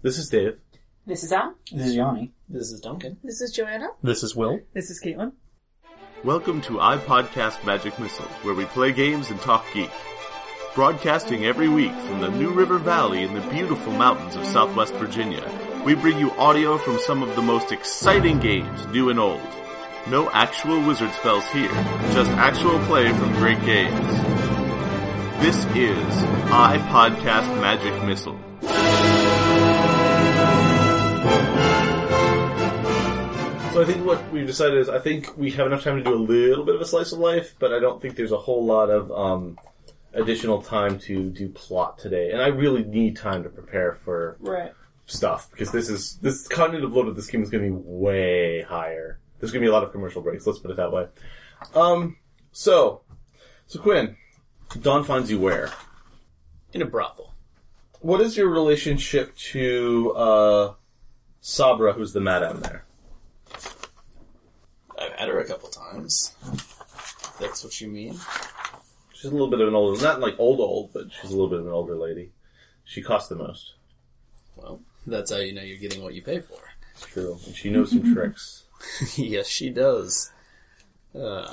This is Dave. This is Al. This is Yanni. This is Duncan. This is Joanna. This is Will. This is Caitlin. Welcome to iPodcast Magic Missile, where we play games and talk geek. Broadcasting every week from the New River Valley in the beautiful mountains of Southwest Virginia, we bring you audio from some of the most exciting games, new and old. No actual wizard spells here, just actual play from great games. This is iPodcast Magic Missile. So I think what we've decided is I think we have enough time to do a little bit of a slice of life, but I don't think there's a whole lot of um, additional time to do plot today. And I really need time to prepare for Right. stuff because this is this cognitive load of this game is going to be way higher. There's going to be a lot of commercial breaks. Let's put it that way. Um. So, so Quinn, Dawn finds you where? In a brothel. What is your relationship to uh, Sabra, who's the madam there? I've had her a couple times. That's what you mean? She's a little bit of an older, not like old old, but she's a little bit of an older lady. She costs the most. Well, that's how you know you're getting what you pay for. It's true, and she knows some tricks. yes, she does. Uh,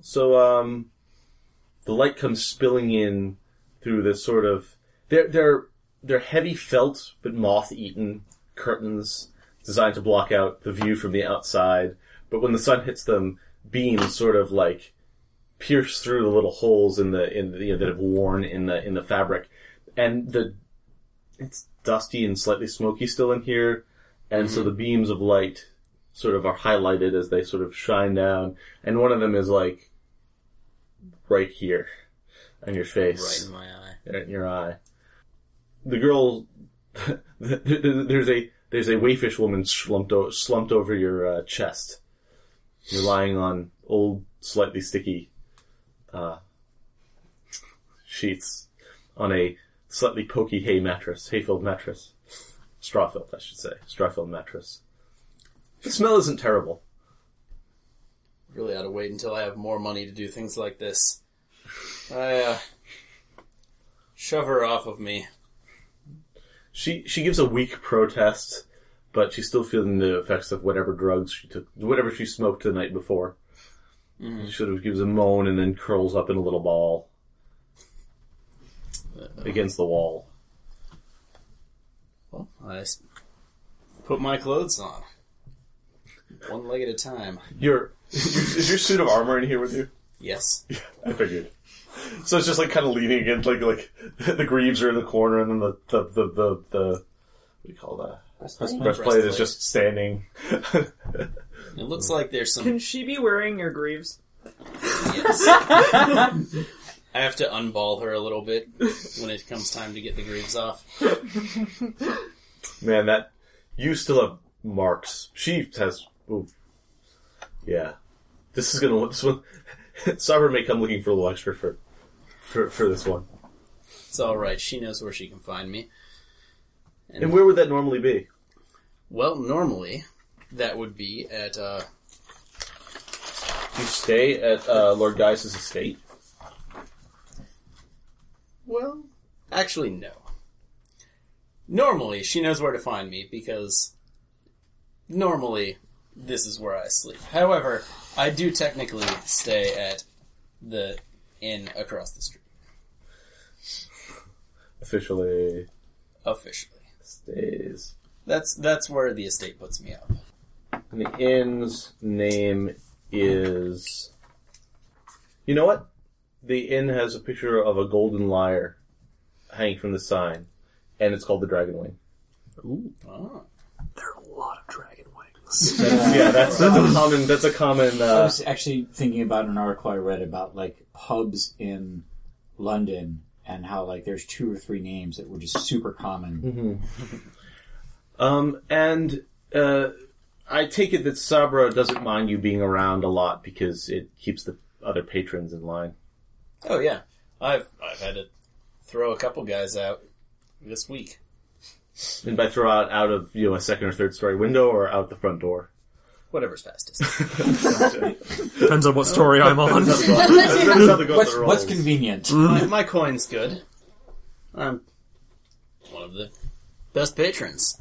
So, um, the light comes spilling in through this sort of they're they're they're heavy felt but moth eaten curtains designed to block out the view from the outside. But when the sun hits them, beams sort of like pierce through the little holes in the in the, you know, that have worn in the in the fabric, and the it's dusty and slightly smoky still in here, and so mm-hmm. the beams of light sort of are highlighted as they sort of shine down, and one of them is like right here on your face right in my eye. in your eye. The girl, there's a there's a wayfish woman slumped o- slumped over your uh, chest. You're lying on old, slightly sticky uh, sheets on a slightly pokey hay mattress, hay-filled mattress, straw-filled, I should say, straw-filled mattress. The smell isn't terrible. Really ought to wait until I have more money to do things like this. I, uh, shove her off of me. She she gives a weak protest, but she's still feeling the effects of whatever drugs she took, whatever she smoked the night before. Mm-hmm. She sort of gives a moan and then curls up in a little ball against the wall. Well, I s- put my clothes on. One leg at a time. Your is your suit of armor in here with you? Yes. I figured. So it's just like kind of leaning against, like like the greaves are in the corner, and then the the the the, the what do you call that? Breastplate, is just standing. It looks like there's some. Can she be wearing your greaves? Yes. I have to unball her a little bit when it comes time to get the greaves off. Man, that you still have marks. She has. Ooh, yeah. This is gonna. This one. Sabra may come looking for a little extra for, for for this one. It's alright, she knows where she can find me. And where would that normally be? Well, normally, that would be at, uh, Do you stay at uh, Lord Gaius' estate? well, actually, no. Normally, she knows where to find me because normally this is where I sleep. However, I do technically stay at the inn across the street. Officially Officially. stays. That's that's where the estate puts me up. And the inn's name is. You know what? The inn has a picture of a golden lyre hanging from the sign, and it's called the Dragon Wing. Oh. There are a lot of dragon wings. yeah, that's that's a common. That's a common. I Uh, was actually thinking about an article I read about like pubs in London and how like there's two or three names that were just super common. um, and uh, I take it that Sabra doesn't mind you being around a lot because it keeps the other patrons in line. Oh yeah. I've I've had to throw a couple guys out this week. And by throw out out of you know a second or third story window or out the front door. Whatever's fastest. Depends on what story I'm on. That's how the goats What's, are what's rolled. convenient? Mm. my, my coin's good. I'm one of of the best patrons.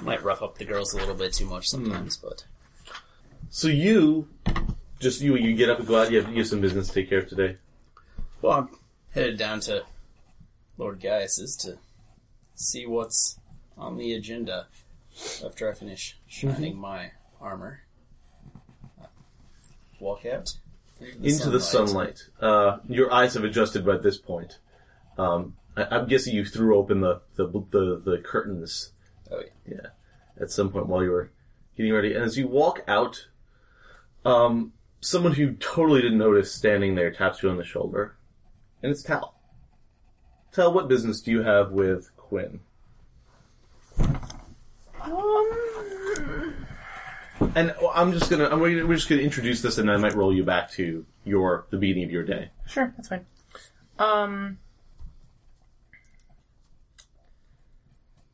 Might rough up the girls a little bit too much sometimes, hmm. but So you, just you, you get up and go out. You have, you have some business to take care of today. well, I'm headed down to Lord Gaius's to see what's on the agenda after I finish shining my armor. Walk out into the sunlight. Uh, your eyes have adjusted by this point. Um, I, I'm guessing you threw open the the, the, the curtains. Oh, yeah. yeah. At some point while you were getting ready, and as you walk out, um, someone who totally didn't notice standing there taps you on the shoulder, and it's Tal. Tal, what business do you have with Quinn? Um, And I'm just gonna, I'm, we're just gonna introduce this, and I might roll you back to your the beginning of your day. sure, that's fine. Um,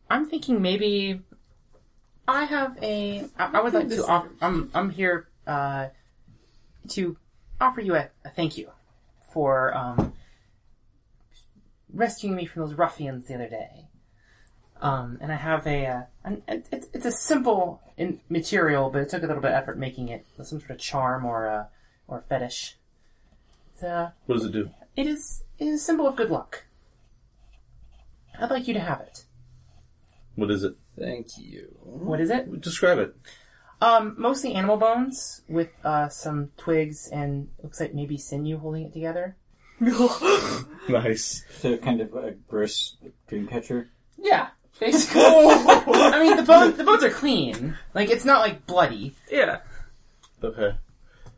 I'm thinking maybe I have a. I, I would like to offer. I'm I'm here uh, to offer you a, a thank you for um, rescuing me from those ruffians the other day. Um, and I have a, uh, an, it- it's, it's a simple in material, but it took a little bit of effort making it. Some sort of charm or a, or fetish. It's, uh, What does it do? it is, it is a symbol of good luck. I'd like you to have it. What is it? Thank you. What is it? Describe it. Um, mostly animal bones with, uh, some twigs and looks like maybe sinew holding it together. Nice. So kind of a gross dream catcher. Yeah, basically. I mean, the bones, the bones are clean. Like, it's not like bloody. Yeah. Okay.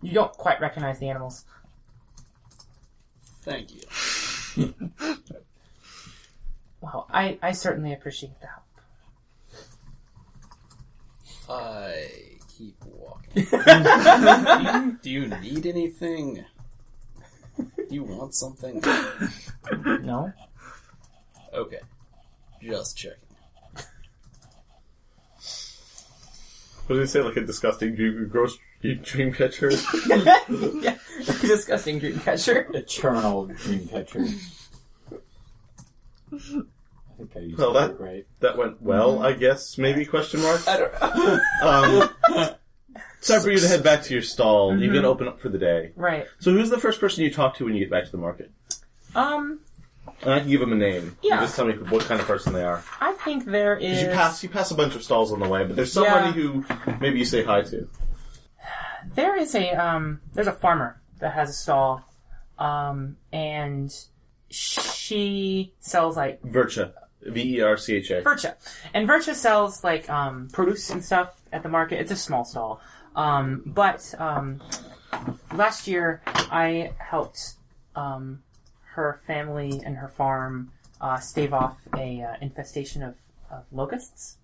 You don't quite recognize the animals. Thank you. Well, I, I certainly appreciate the help. I keep walking. do, you, do you need anything? Do you want something? No? Okay. Just checking. What did they say? Like a disgusting dream, gross dream catcher? yeah, disgusting dream catcher. A terminal dream catcher. I think I used Well, that that- right. that went well, I guess. Maybe question mark. I don't know. Um, time for you to head back to your stall. You're gonna open up for the day. right. So, who's the first person you talk to when you get back to the market? Um, And I can give them a name. You Yeah. just tell me what kind of person they are. I think there 'Cause is. you pass, you pass a bunch of stalls on the way, but there's somebody Yeah. who maybe you say hi to. There is a um. There's a farmer that has a stall, um, and she sells like Vircha. V E R C H A. Vircha, and Vircha sells like um produce and stuff at the market. It's a small stall, um, but um, last year I helped um her family and her farm uh, stave off a uh, infestation of, of locusts.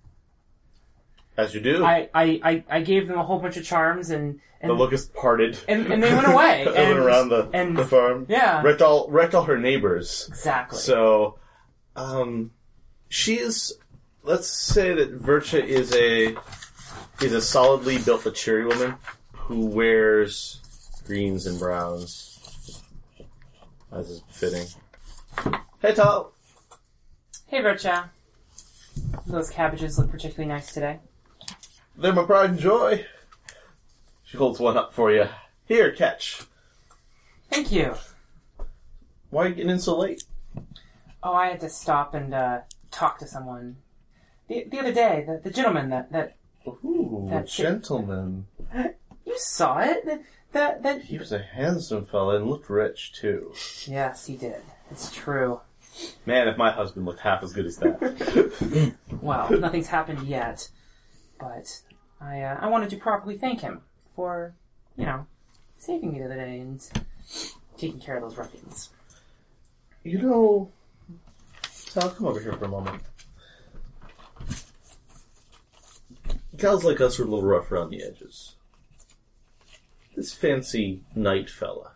As you do. I, I, I, I gave them a whole bunch of charms and and the locust parted. and, and they went away Went and around the, and the farm. yeah Wrecked all, wrecked all her neighbors. exactly So, um, she is. Let's say that Vircha is a is a solidly built, cheery woman who wears greens and browns, as is befitting. Hey, Tal. hey Vircha those cabbages look particularly nice today They're my pride and joy. She holds one up for you. Here, catch. thank you Why are you getting in so late? oh I had to stop and uh, talk to someone the, the other day the, the gentleman that, that Ooh, That's it. gentleman. you saw it that that, that He was a handsome fella and looked rich too. yes he did it's true Man, if my husband looked half as good as that. well nothing's happened yet but I uh, I wanted to properly thank him for you know saving me the other day and taking care of those ruffians You know, Sal, come over here for a moment. Gals like us are a little rough around the edges. This fancy knight fella,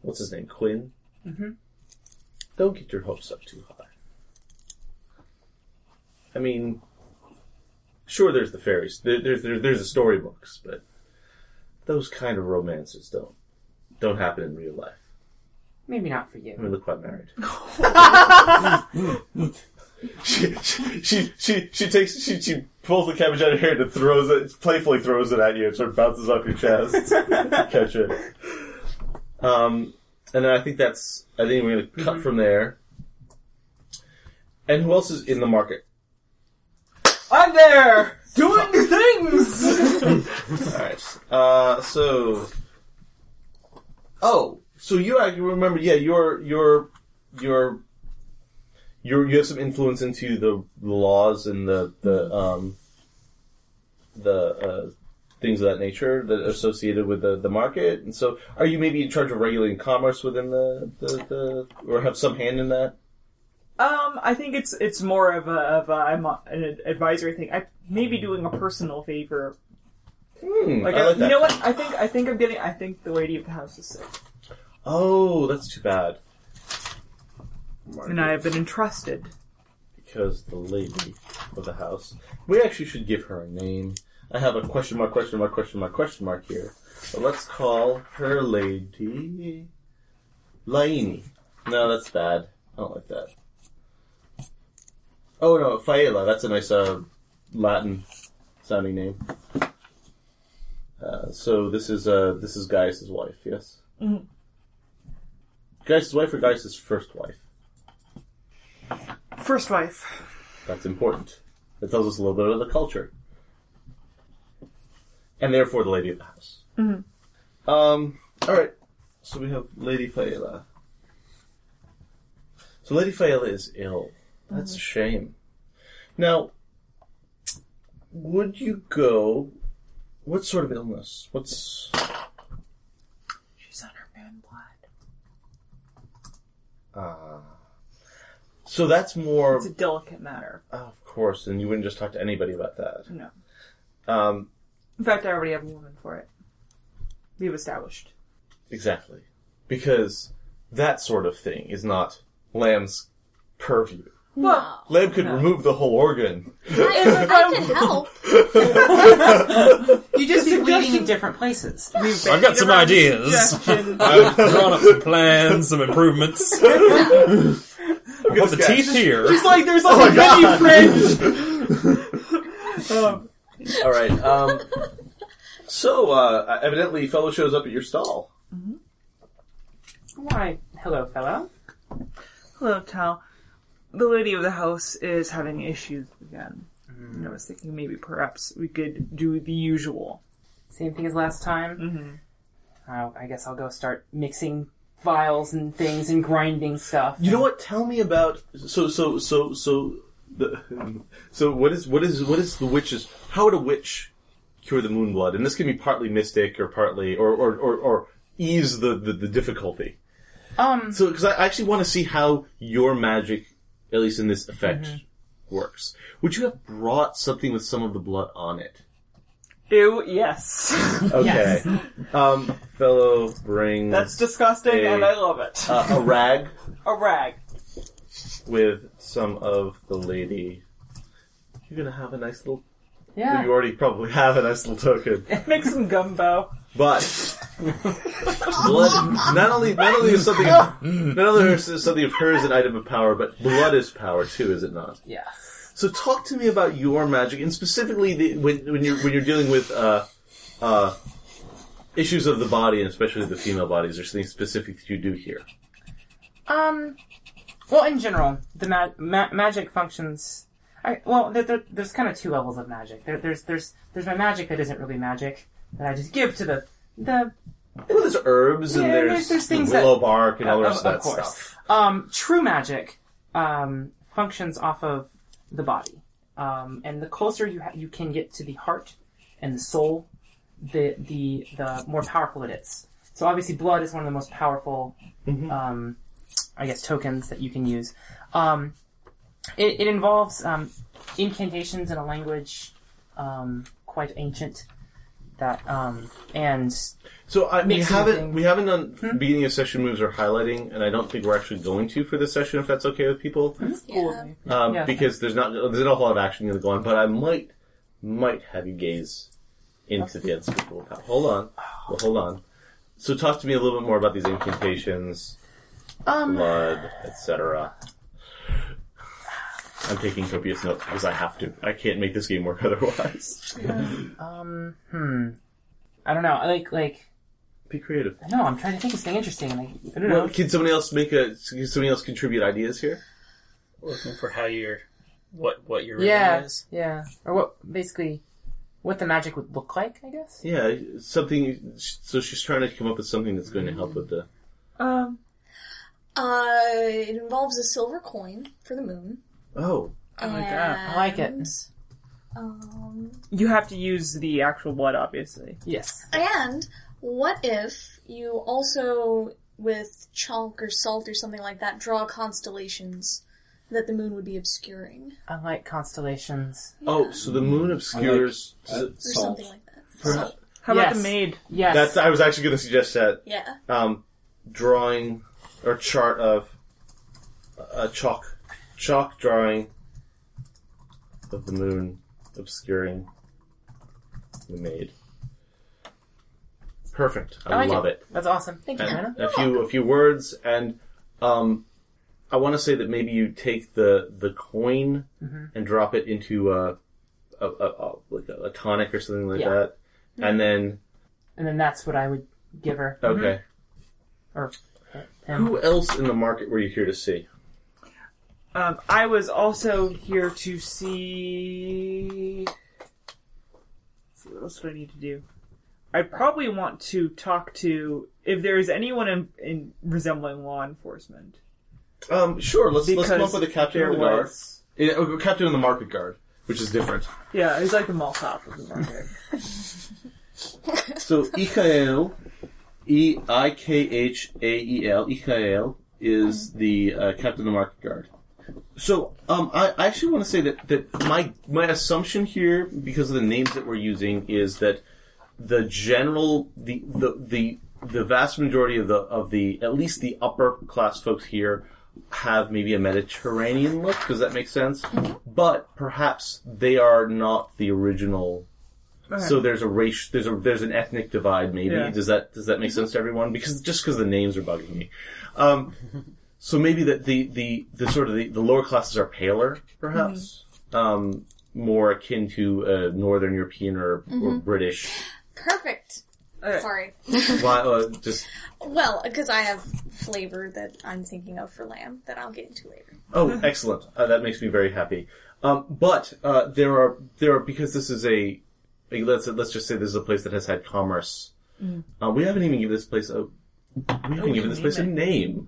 what's his name, Quinn? Mhm. Don't get your hopes up too high. I mean, sure, there's the fairies, there, there's there, there's the storybooks, but those kind of romances don't don't happen in real life. maybe not for you. I you mean, look, quite married. she, she, she, she, she takes, she, she pulls the cabbage out of her hand and throws it, playfully throws it at you. It sort of bounces off your chest. Catch it. Um, and then I think that's, I think we're gonna cut from there. And who else is in the market? I'm there doing things. Alright. Uh, so. Oh, so you actually remember, yeah, you're, you're, you're, you're, you have some influence into the laws and the, the, um, the, uh, things of that nature that are associated with the, the market. And so, are you maybe in charge of regulating commerce within the, the, the or have some hand in that? Um, I think it's it's more of a of a I'm a, an advisory thing. I may be doing a personal favor. Hmm, Like, I I- like you know what? I think I think I'm getting. I think the lady of the house is sick, Oh, that's too bad. And I have been entrusted. because the lady of the house. We actually should give her a name. I have a question mark, question mark, question mark, question mark here. But let's call her Lady Laini. No, that's bad. I don't like that. Oh no, Faela. That's a nice uh, Latin sounding name. Uh, so this is uh, this is Gaius' wife. Yes. Mhm. Gaius' wife or Gaius' first wife? First wife. That's important. That tells us a little bit of the culture. And therefore the lady of the house. Mhm. Um, alright. So we have Lady Faela. So Lady Faela is ill. That's a shame. Now, would you go... What sort of illness? What's... She's on her man blood. Uh, so that's more... It's a delicate matter. of course, and you wouldn't just talk to anybody about that. No. Um, In fact, I already have a woman for it. We've established. Exactly. Because that sort of thing is not Lamb's purview. Well, Lamb could No. remove the whole organ. I, I can help. You just be bleeding in different places. we've I've got some ideas. I've drawn up some plans, some improvements. I'll put the guy. teeth here. It's like there's like a mini fridge. um, Alright, um, so, uh, evidently fellow shows up at your stall. Why, hello, fellow. hello, Tal. The lady of the house is having issues again. And I was thinking maybe perhaps we could do the usual. Same thing as last time. Mm-hmm. Oh, I guess I'll go start mixing vials and things and grinding stuff. You know what? Tell me about, so, so, so, so, the, so what is, what is, what is the witch's, how would a witch cure the moon blood? And this can be partly mystic or partly, or, or, or, or ease the, the, the difficulty. Um, So, because I actually want to see how your magic, at least in this effect, works. Would you have brought something with some of the blood on it? Ew, yes. Okay. Yes. Um, fellow brings That's disgusting A- and I love it. uh, a rag a rag. with some of the lady. You're gonna have a nice little. yeah. You already probably have a nice little token, Make some gumbo. but blood. Not only, not only is something, not only is something of hers an item of power, but blood is power too, is it not? Yes. So talk to me about your magic, and specifically the, when when you're when you're dealing with uh, uh, issues of the body, and especially the female bodies. There's something specific that you do here. Um, well, in general, the ma- ma- magic functions. I, well, there, there, there's kind of two levels of magic. There, there's there's there's my magic that isn't really magic that I just give to the the Well, there's herbs and Yeah, there's, there's- there's the things willow bark and all the Of- rest of, of that course. stuff. Um, true magic um, functions off of the body, um, and the closer you ha- you can get to the heart and the soul, the the the more powerful it is. So obviously, blood is one of the most powerful, um, I guess, tokens that you can use. Um, it, it involves um, incantations in a language um, quite ancient. That um, and So I, we Mixing haven't things. we haven't done Hmm? beginning of session moves or highlighting, and I don't think we're actually going to for this session if that's okay with people, Yeah. um, Yeah. because there's not there's not a whole lot of action going to go on. But I might might have you gaze into the unspeakable power. Hold on, well, hold on. So talk to me a little bit more about these incantations, um, blood, etc. I'm taking copious notes because I have to. I can't make this game work otherwise. Um, hmm. I don't know. I Like, like, Be creative. no, I'm trying to think of something interesting. Like, I don't know. Well, can somebody else make a? Can somebody else contribute ideas here? Looking for how you're, what what your yeah, is. yeah. Or what, basically, what the magic would look like, I guess? Yeah, something. So she's trying to come up with something that's going to help with the. Um, Uh, it involves a silver coin for the moon. Oh, I like that. I like it. Um, you have to use the actual blood, obviously. Yes. and what if you also, with chalk or salt or something like that, draw constellations that the moon would be obscuring? I like constellations. oh, so the moon obscures. Uh, Or salt. something like that. Per- Salt. How about Yes. the maid? Yes. That's. I was actually going to suggest that. Yeah. Um, drawing or chart of a chalk, chalk drawing of the moon obscuring the maid. Perfect. I, I love it. That's awesome. Thank you, Hannah. a few a few words and um I want to say that maybe you take the the coin Mm-hmm. and drop it into a a, a, a like a, tonic or something like Yeah. that and then And then that's what I would give her. okay Or him. who else in the market were you here to see Um, I was also here to see. Let's see what else do I need to do? I'd probably want to talk to if there is anyone in, in resembling law enforcement. um sure let's let's come up Because with a captain there of the guard was- Yeah, oh, captain of the market guard which is different Yeah, he's like the mall cop of the market. so Ikael E I K H A E L Ikael is the uh, captain of the market guard. So um, I, I actually want to say that, that my my assumption here, because of the names that we're using, is that the general the the the, the vast majority of the of the at least the upper class folks here have maybe a Mediterranean look. Does that make sense? But perhaps they are not the original so there's a race, there's a there's an ethnic divide. Maybe Yeah. does that does that make sense to everyone? Because just because the names are bugging me. Um, so maybe that the, the the sort of the, the lower classes are paler, perhaps, um, more akin to uh, Northern European or, or British. Perfect. Alright. Sorry. Why, uh, just Well, because I have flavor that I'm thinking of for lamb that I'll get into later. Oh, excellent. Uh, that makes me very happy. Um, but uh, there are there are because this is a like, let's let's just say this is a place that has had commerce. Uh, we haven't even given this place a we haven't given this place a name.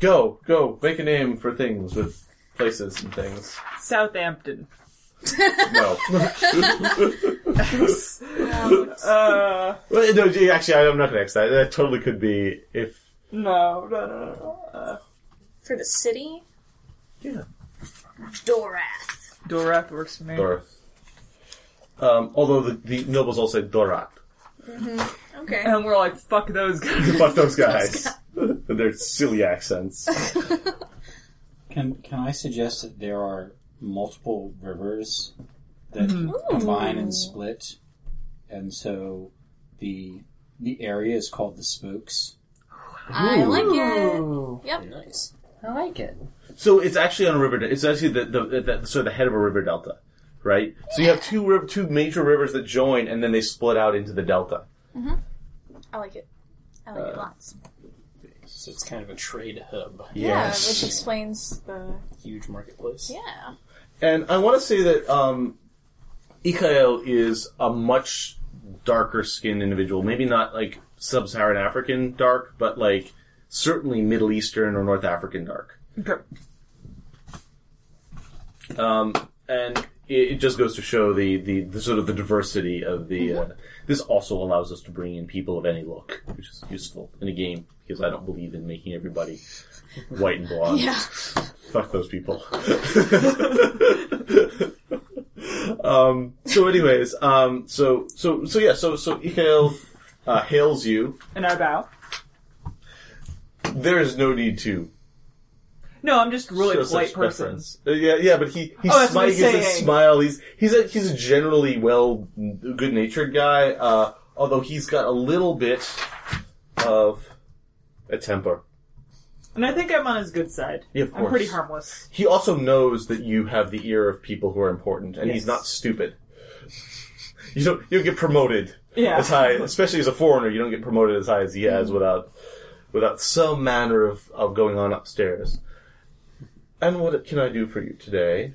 Go go make a name for things with places and things. Southampton. No, Uh, well, no. gee, Actually, I'm not going to that. That totally could be if no, no, no, no. Uh, For the city, yeah. Dorath. Dorath works for me. Doroth. Um, although the, the nobles all say Dorat. Okay. And we're like, fuck those guys. Fuck those guys. With their silly accents. Can can I suggest that there are multiple rivers that mm-hmm. combine and split, and so the the area is called the Spokes. I like it. Yep. Nice. I like it. So it's actually on a river. Delta it's actually the, the, the sort of the head of a river delta, right? So you have two river, two major rivers that join, and then they split out into the delta. Mm-hmm. I like it. I like it uh, lots. So it's kind of a trade hub, Yeah, which explains the huge marketplace. yeah. And I want to say that um, Ikael is a much darker skinned individual. Maybe not like sub-Saharan African dark, but like certainly Middle Eastern or North African dark. Okay. Um, and it, it just goes to show the, the, the sort of the diversity of the. Uh, this also allows us to bring in people of any look, which is useful in a game because I don't believe in making everybody white and blonde. Yeah. Fuck those people. um, so, anyways, um, so so so yeah, so so Ikael uh, hails you. And I bow. There is no need to No, I'm just really show polite such person. Uh, yeah, yeah, but he he's Oh, that's what smiling. he's He a saying. smile. He's he's a he's a generally well, good natured guy. Uh, although he's got a little bit of a temper. And I think I'm on his good side. Yeah, of I'm pretty harmless. He also knows that you have the ear of people who are important, and he's Yes. not stupid. You don't you don't get promoted Yeah. as high, especially as a foreigner. You don't get promoted as high as he has without without some manner of, of going on upstairs. And what can I do for you today?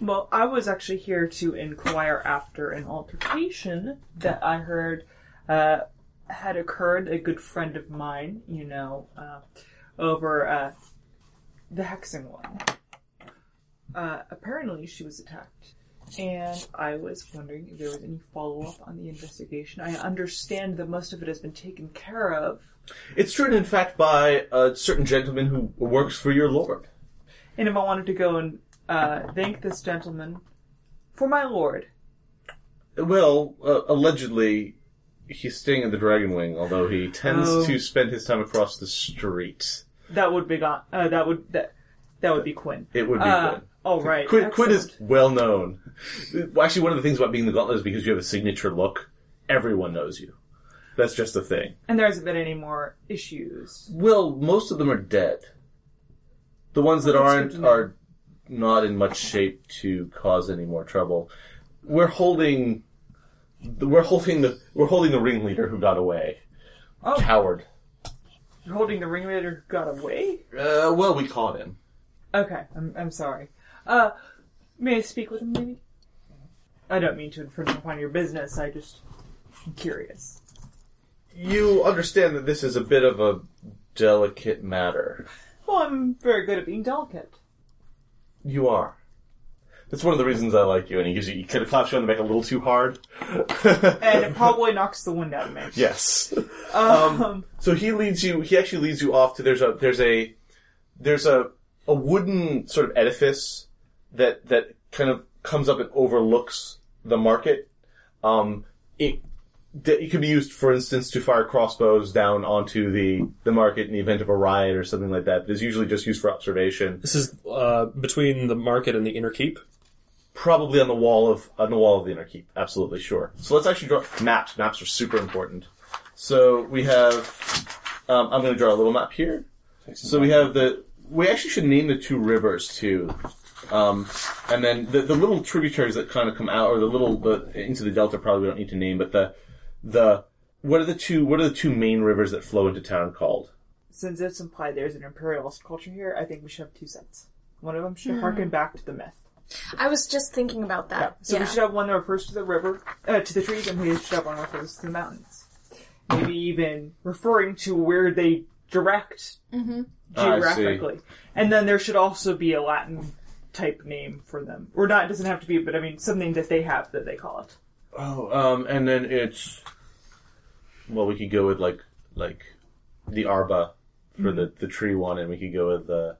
Well, I was actually here to inquire after an altercation that I heard uh, had occurred. A good friend of mine, you know, uh, over uh, the hexing one. Uh, apparently, she was attacked, and I was wondering if there was any follow up on the investigation. I understand that most of it has been taken care of, It's written, in fact, by a certain gentleman who works for your lord. And if I wanted to go and uh, thank this gentleman for my lord, Well, uh, allegedly, he's staying at the Dragon Wing, although he tends Oh. to spend his time across the street. that would be gone. Uh, that would that that would be Quinn. It would be Uh, Quinn. Oh right. Quinn, Quinn is Excellent. well known. Actually, one of the things about being the Gauntlet is because you have a signature look, everyone knows you. That's just a thing. And there hasn't been any more issues. Well, most of them are dead. The ones that aren't good to know. are not in much shape to cause any more trouble. We're holding, we're holding the we're holding the ringleader who got away. Oh, Coward. you're holding the ringleader who got away. Uh, well, we caught him. Okay, I'm I'm sorry. Uh, may I speak with him, maybe? I don't mean to infringe upon your business. I just am curious. You understand that this is a bit of a delicate matter. Well, I'm very good at being delicate. You are. That's one of the reasons I like you. And he gives you, he kind of claps you on the back a little too hard. And it probably knocks the wind out of me. yes. Um, So he leads you. He actually leads you off to there's a there's a there's a a wooden sort of edifice that that kind of comes up and overlooks the market. Um, it it can be used, for instance, to fire crossbows down onto the the market in the event of a riot or something like that. But it's usually just used for observation. This is uh, between the market and the inner keep. Probably on the wall of on the wall of the inner keep. Absolutely sure. So let's actually draw maps. Maps are super important. So we have. Um, I'm going to draw a little map here. So we have the. We actually should name the two rivers too, um, and then the, the little tributaries that kind of come out, or the little the into the delta. Probably we don't need to name, but the the what are the two what are the two main rivers that flow into town called? since it's implied there's an imperialist culture here, I think we should have two sets. One of them should harken back to the myth. I was just thinking about that. So Yeah. we should have one that refers to the river, uh, to the trees, and we should have one that refers to the mountains. Maybe even referring to where they direct geographically. And then there should also be a Latin type name for them. Or not, it doesn't have to be, but I mean something that they have that they call it. Oh, um, and then it's well, we could go with like like the Arba for the mm-hmm. the tree one, and we could go with the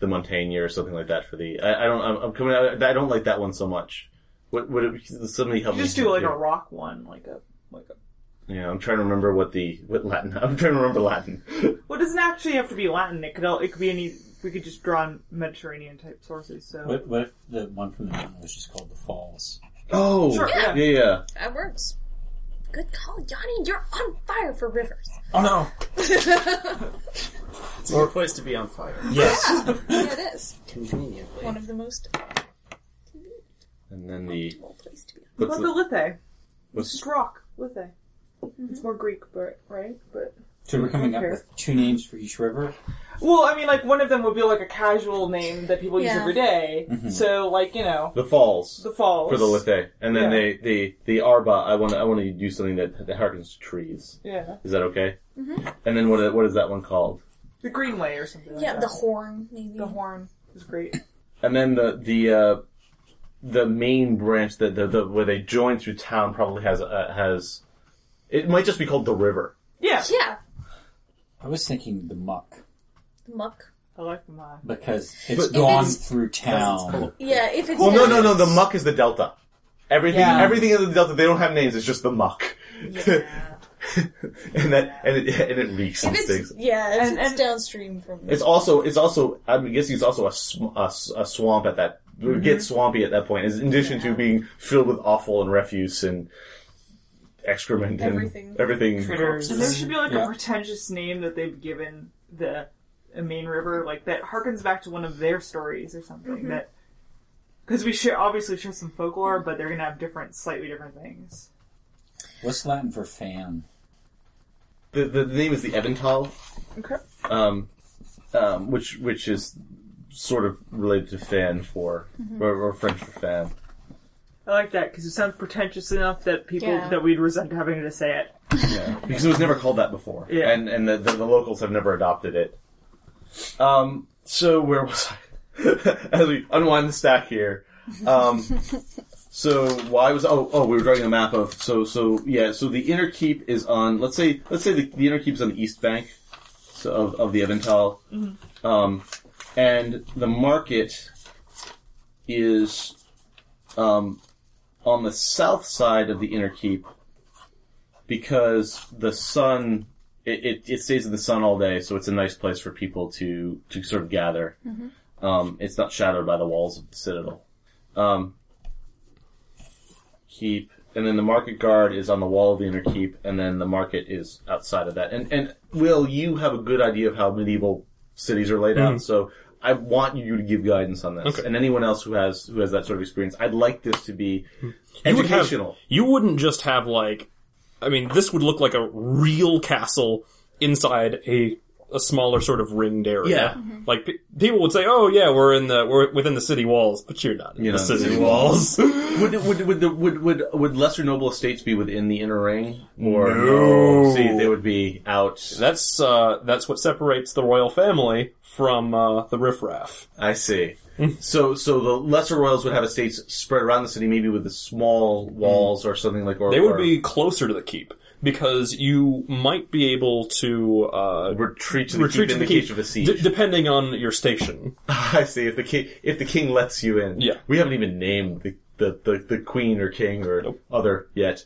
the Montaigne or something like that for the. I, I don't. I'm, I'm coming. Out, I don't like that one so much. What would it? Somebody help You me. just do like here. a rock one, like a like a. Yeah, I'm trying to remember what the what Latin. I'm trying to remember Latin. Well, it doesn't actually have to be Latin. It could all, it could be any. We could just draw on Mediterranean type sources. So What, what if the one from the mountain was just called the Falls? oh, Sure, yeah, yeah. yeah. That works. Good call, Yanni. You're on fire for rivers. Oh no! It's a good place to be on fire. Yes. yeah, it is. Conveniently. One of the most convenient And then the optimal place to be. What what's about the the, Lithe? what's Just rock, Lithe. Mm-hmm. It's more Greek, but right? But So we're coming up Okay. with two names for each river. Well, I mean, like one of them would be like a casual name that people use Yeah. every day. Mhm. So, like you know, the falls the falls for the Lithe, and then Yeah. the the the Arba. I want to I want to do something that that harkens to trees. Yeah, Is that okay? Mm-hmm. And then what what is that one called? the Greenway or something. Yeah, like the horn, maybe. the horn is great. And then the the uh, the main branch that the, the where they join through town probably has uh, has it might just be called the river. Yeah, Yeah, I was thinking the muck the muck. I like the mod. because it's But- gone it's- through town. Yeah, if it's Well, no, no, no. The muck is the delta. Everything Yeah. everything in the delta they don't have names. It's just the muck. and that and it and it reeks If and it's stinks. yeah, if And- it's and- downstream from. It's also it's also I'm guessing it's also a, sw- a, s- a swamp at that. It would get mm-hmm. swampy at that point, in addition to being filled with offal and refuse and excrement and Everything. everything. And there should be like Yeah. a pretentious name that they've given the a main river like that harkens back to one of their stories or something that because we share obviously share some folklore, but they're gonna have different, slightly different things. What's Latin for fan? The, the, the name is the Evental, Okay. um, um, which which is sort of related to fan for or, or French for fan. I like that because it sounds pretentious enough that people Yeah. that we'd resent having to say it. Yeah, because it was never called that before. Yeah. and and the, the, the locals have never adopted it. Um, so where was I? As we unwind the stack here. Um, so why was oh oh we were drawing a map of so so yeah so the inner keep is on let's say let's say the, the inner keep is on the east bank so of, of the Evental, um, and the market is um, on the south side of the inner keep because the sun it, it, it stays in the sun all day, so it's a nice place for people to to sort of gather. Um, it's not shadowed by the walls of the citadel. Um, keep, and then the market guard is on the wall of the inner keep, and then the market is outside of that. And and Will, you have a good idea of how medieval cities are laid out, so. I want you to give guidance on this, Okay. and anyone else who has who has that sort of experience. I'd like this to be You would have- educational. You wouldn't just have like, I mean, this would look like a real castle inside a a smaller sort of ringed area. Yeah. Like pe- people would say, "Oh yeah, we're in the we're within the city walls," but you're not in You're the not city city walls. Would would would the, would would would lesser noble estates be within the inner ring, or No. See, they would be out. that's uh that's what separates the royal family from uh, the riffraff. I see. So so the lesser royals would have estates spread around the city, maybe with the small walls or something like. Or They would or be closer to the keep because you might be able to uh, retreat to the retreat keep in the keep, case of a siege. d- depending on your station. I see. If the king if the king lets you in, Yeah. We haven't even named the the, the, the queen or king or Nope. other yet.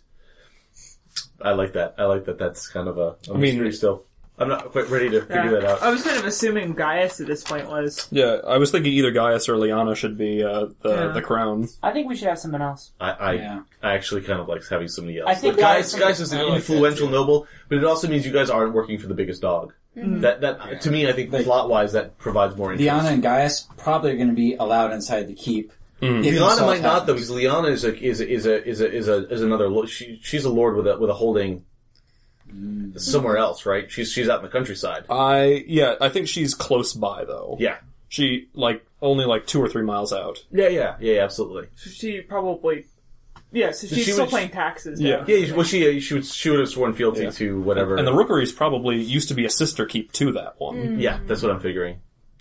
I like that. I like that. That's kind of a, a mean- mystery still. I'm not quite ready to figure that out. I was kind of assuming Gaius at this point was. Yeah, I was thinking either Gaius or Liana should be uh, the Yeah. the crown. I think we should have someone else. I, I, Yeah. I actually kind of like having somebody else. I think Like, guys, I- Gaius is an I like that influential too. noble, but it also means you guys aren't working for the biggest dog. That that to me, I think Like- plot wise, that provides more interest. Liana and Gaius probably are going to be allowed inside the keep. Mm. if Liana assault might not though, because Liana is a is a, is a is a is a is another. lo- She she's a lord with a with a holding somewhere else, right? She's she's out in the countryside. I yeah, I think she's close by though. Yeah, She like only like two or three miles out. yeah, yeah, yeah, yeah, absolutely. She probably. Yeah, so she's She still was- paying taxes. Yeah. Yeah, well, she she would she would have sworn fealty Yeah. to whatever. And the Rookeries probably used to be a sister keep to that one. Yeah, that's what I'm figuring.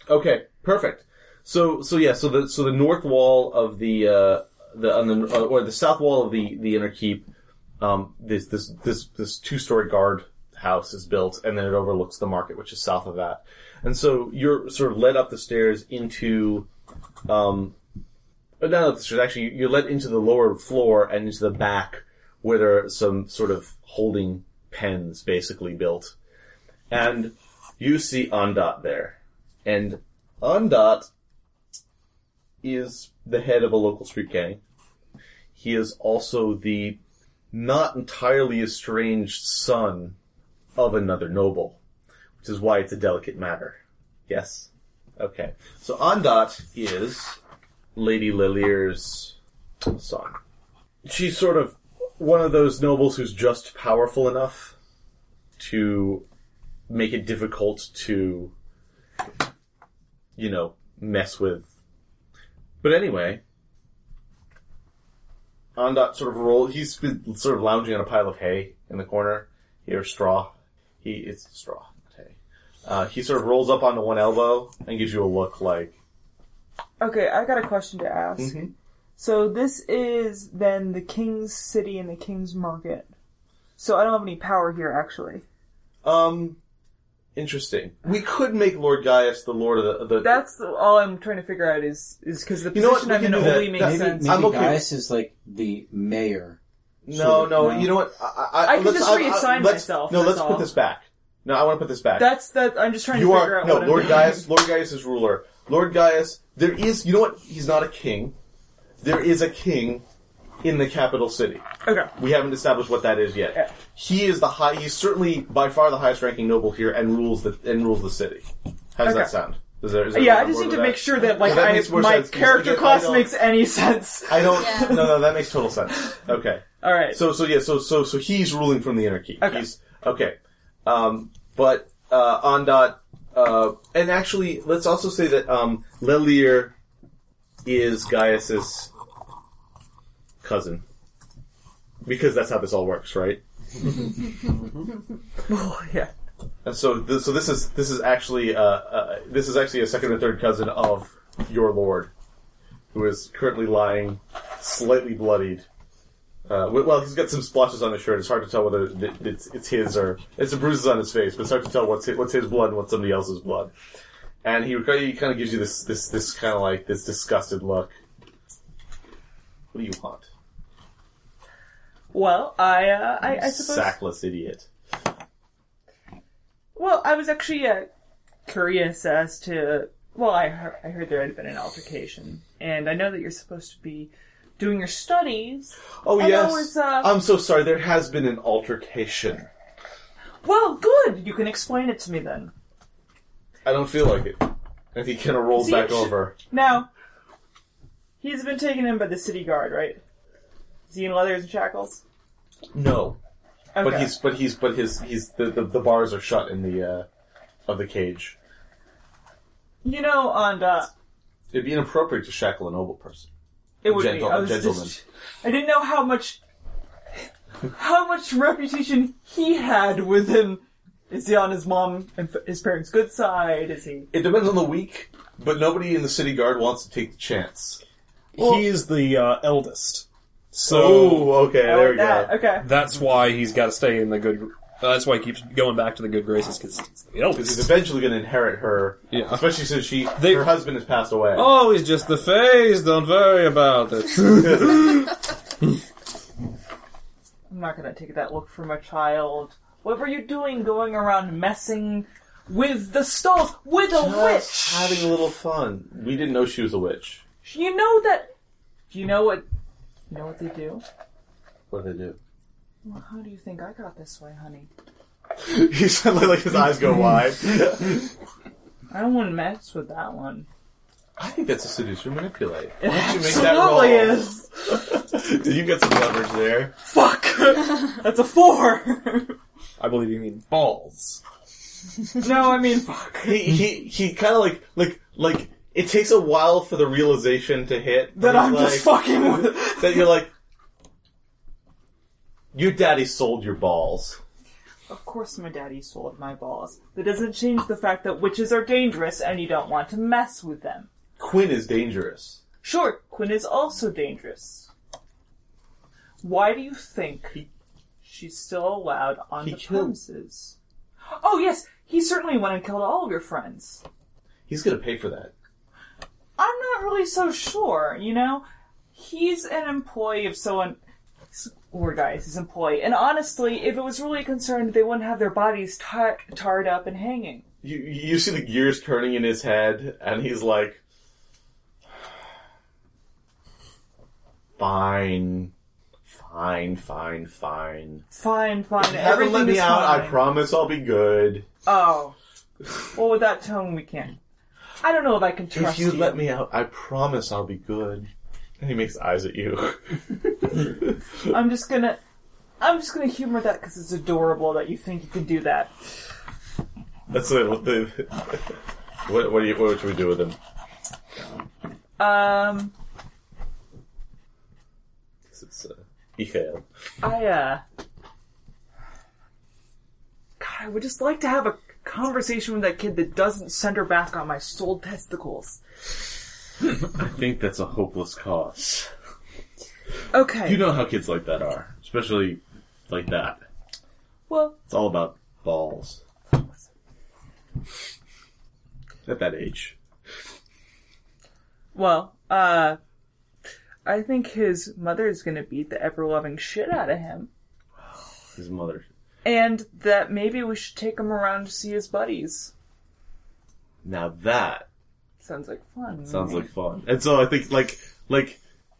Okay, perfect. So, so yeah, so the so the north wall of the uh, the on the uh, or the south wall of the the inner keep, um, this this this this two story guard house is built, and then it overlooks the market, which is south of that. And so you're sort of led up the stairs into, um, but not up the stairs. Actually, you're led into the lower floor and into the back, where there are some sort of holding pens basically built, and you see Undot there. And Undot is the head of a local street gang. He is also the not entirely estranged son of another noble, which is why it's a delicate matter. Yes? Okay. So Ondot is Lady Lilier's son. She's sort of one of those nobles who's just powerful enough to make it difficult to you know, mess with. But anyway, Ondot sort of roll. He's been sort of lounging on a pile of hay in the corner. Here, straw. He it's straw, not hay. Uh, he sort of rolls up onto one elbow and gives you a look like. Okay, I got a question to ask. Mhm. So this is then the king's city and the king's market. So I don't have any power here, actually. Um, interesting. We could make Lord Gaius the Lord of the. the That's the, all I'm trying to figure out is is because the You know what, position we I'm in can do that. only makes That's- Maybe, sense. maybe I'm okay. Gaius is like the mayor. no, sort of, no, no. You know what? I, I, I can let's- just reassign let's- myself, No, that's let's all. put this back. No, I want to put this back. That's that. I'm just trying You to figure are out no what I'm Lord doing. Gaius. Lord Gaius is ruler. Lord Gaius. There is. You know what? He's not a king. There is a king in the capital city. Okay. We haven't established what that is yet. Yeah. He is the high. He's certainly by far the highest ranking noble here, and rules the and rules the city. How does Okay. that sound? Is there, is there Yeah, I just need to make sure that like that I, makes more my sense, character again, I class don't- makes any sense. I don't. Yeah. No, no, that makes total sense. Okay. All right. So, so yeah, so so so he's ruling from the inner key. Okay. He's okay. Um, but uh, Ondot, uh, and actually, let's also say that um, Lelir is Gaius's cousin, because that's how this all works, right? oh, yeah. And so, th- so this is this is actually uh, uh, this is actually a second or third cousin of your lord, who is currently lying, slightly bloodied. Uh, well, he's got some splotches on his shirt. It's hard to tell whether it's, it's his or it's some bruises on his face, but it's hard to tell what's his, what's his blood and what's somebody else's blood. And he, he kind of gives you this this this kind of like this disgusted look. What do you want, Well, I, uh, I, I suppose. sackless idiot? Well, I was actually uh, curious as to. Well, I heard, I heard there had been an altercation, and I know that you're supposed to be doing your studies. Oh I yes, know it's, uh, I'm so sorry. There has been an altercation. Well, good. You can explain it to me then. I don't feel like it. And he kind of rolls See, back over. Now, he's been taken in by the city guard, right? Is he in leathers and shackles? No, Okay. but he's but he's but his he's the, the the bars are shut in the uh of the cage. You know, on uh, It'd be inappropriate to shackle a noble person. it would Gentle- be. I a was gentleman. just, I didn't know how much, how much reputation he had within. Is he on his mom and f- his parents' good side? Is he? It depends on the week, but nobody in the city guard wants to take the chance. He is the uh, eldest. So Oh, okay, I there like we that. go. Okay. that's why he's got to stay in the good. Uh, that's why he keeps going back to the good graces because he's the Because he's eldest. eventually going to inherit her, Yeah. especially since she They- her husband has passed away. Oh, he's just the face. Don't worry about it. I'm not gonna take that look from a child. What were you doing going around messing with the stalls with a Just witch? having a little fun. We didn't know she was a witch. You know that. Do you know what? You know what they do? What do they do? Well, how do you think I got this way, honey? he suddenly like his eyes go wide. I don't want to mess with that one. I think that's a seduce or manipulate. Why don't you make that roll? absolutely is. you get some leverage there. Fuck. That's a four. I believe you mean balls. no, I mean fuck. He he he kind of like like like it takes a while for the realization to hit That I'm just fucking with. that you're like your daddy sold your balls. Of course, my daddy sold my balls. That doesn't change the fact that witches are dangerous, and you don't want to mess with them. Quinn is dangerous. Sure, Quinn is also dangerous. Why do you think she's still allowed on He the killed- premises? Oh yes, he certainly went and killed all of your friends. He's gonna pay for that. I'm not really so sure, you know? He's an employee of someone, or guys, his employee, and honestly, if it was really concerned, they wouldn't have their bodies tar- tarred up and hanging. You you see the gears turning in his head, and he's like, "Fine, fine, fine, fine. Fine, fine, If you haven't everything let me out. fine. I promise I'll be good. Oh. Well, with that tone, we can't. I don't know if I can If trust you you. let me out, I promise I'll be good." And he makes eyes at you. I'm just gonna. I'm just gonna humor that because it's adorable that you think you can do that. That's the, the what. What do you? What should we do with him? Um, It's uh, Michael. I uh. God, I would just like to have a conversation with that kid that doesn't center back on my soul testicles. I think that's a hopeless cause. Okay. You know how kids like that are, especially like that. well, It's all about balls. At that age. well, uh, I think his mother is gonna beat the ever loving shit out of him. His mother. And that maybe we should take him around to see his buddies. Now that Sounds like fun. sounds like fun. And so I think like like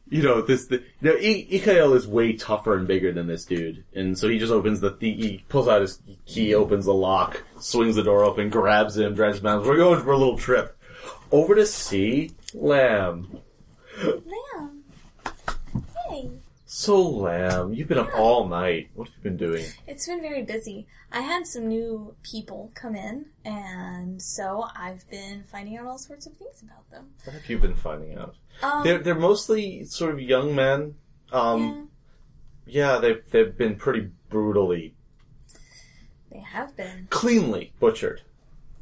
you know, this, the, you know, I- Ikael is way tougher and bigger than this dude. And so he just opens the, the he pulls out his key, opens the lock, swings the door open, grabs him, drags him down. We're going for a little trip. Over to see Lamb. Lamb. So Lamb, you've been up all night. What have you been doing? It's been very busy. I had some new people come in, and so I've been finding out all sorts of things about them. What have you been finding out? Um, They're, they're mostly sort of young men. Um, yeah, they've, they've been pretty brutally, they have been. cleanly butchered.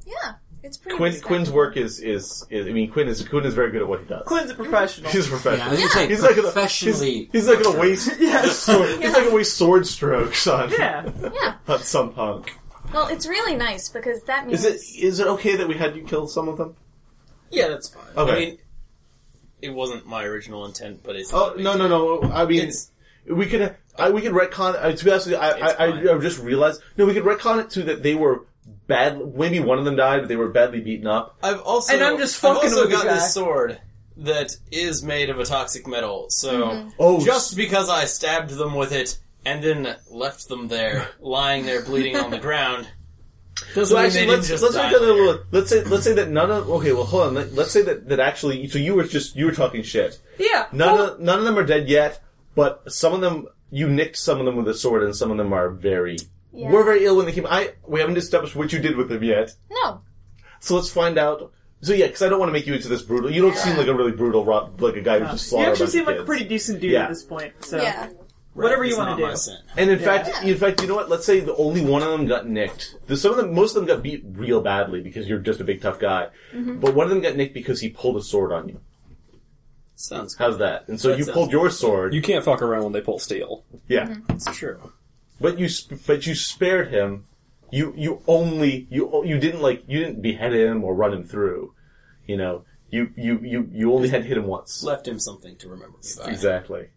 Yeah, it's pretty. Quinn, respectable. Quinn's work is, is, is, I mean, Quinn is, Quinn is very good at what he does. Quinn's a professional. He's a Yeah, I professional. was gonna say He's not gonna, professionally. he's, he's not gonna waste, sword, he's not gonna waste sword strokes on, Yeah. Yeah. on some punk. Well, it's really nice because that means Is it, is it okay that we had you kill some of them? Yeah, that's fine. Okay. I mean, it wasn't my original intent, but it's. Oh, no, no, no, I mean, It's, we could, I, we could retcon, uh, to be honest with you, I, It's I, fine. I, I just realized, no, we could retcon it to that they were bad, maybe one of them died, but they were badly beaten up. I've also. And I'm just I've also with the got guy. this sword that is made of a toxic metal, so mm-hmm. Oh, just because I stabbed them with it and then left them there, lying there bleeding on the ground, doesn't So mean actually, they didn't let's just let's die make that a there. little. Let's say let's say that none of. Okay, well, hold on. Let, let's say that that actually. So you were just you were talking shit. Yeah. None well, of none of them are dead yet, but some of them you nicked some of them with a sword, and some of them are very. Yeah. Were very ill when they came. I we haven't established what you did with them yet, no. so let's find out. So yeah, because I don't want to make you into this brutal. You don't seem like a really brutal, ro- like a guy who just you slaughtered. actually a bunch seem of like a pretty decent dude Yeah. at this point. So Yeah. whatever It's you want to do. And in Yeah. fact, in fact, you know what? Let's say the only one of them got nicked. The, some of them, most of them got beat real badly because you're just a big tough guy. Mm-hmm. But one of them got nicked because he pulled a sword on you. Sounds good. How's that? And so That you sounds pulled your sword. You can't fuck around when they pull steel. yeah, It's true. But you but you spared him. You you only you you didn't like you didn't behead him or run him through. You know you you you you only had to hit him once. Left him something to remember me by. Exactly.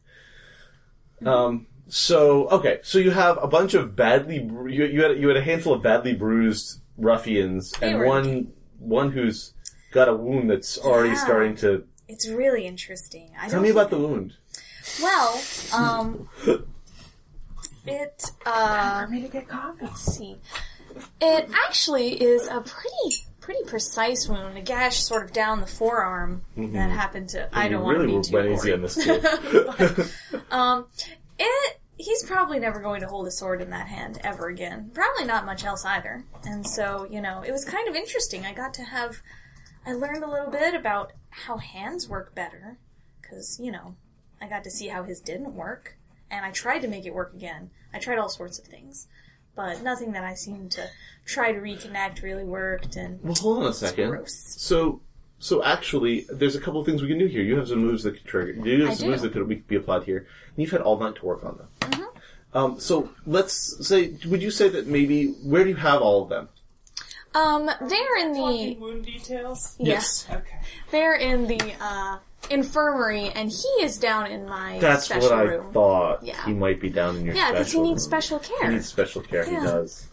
Um. So okay. So you have a bunch of badly bru- you you had you had a handful of badly bruised ruffians They and were- one one who's got a wound that's already Yeah. starting to. It's really interesting. I Tell don't me about the wound. Well, um, it uh, For me to get coffee. let's see. It actually is a pretty pretty precise wound, a gash sort of down the forearm that happened to. I don't you want to be too went easy gory. on this kid. Um, it. He's probably never going to hold a sword in that hand ever again. Probably not much else either. And so, you know, it was kind of interesting. I got to have. I learned a little bit about how hands work better. Because, you know, I got to see how his didn't work. And I tried to make it work again. I tried all sorts of things. But nothing that I seemed to try to reconnect really worked. And well, hold on a second. gross. So. So actually, there's a couple of things we can do here. You have some moves that could trigger. You have I some do. moves that could be applied here. And you've had all night to work on them. Mm-hmm. Um, so let's say, would you say that maybe where do you have all of them? Um, they're in the. wound details. Yes. Okay. They're in the uh, infirmary, and he is down in my That's special what I room. thought. Yeah. He might be down in your Yeah, because he special needs room. special care. He needs special care. He Yeah. does.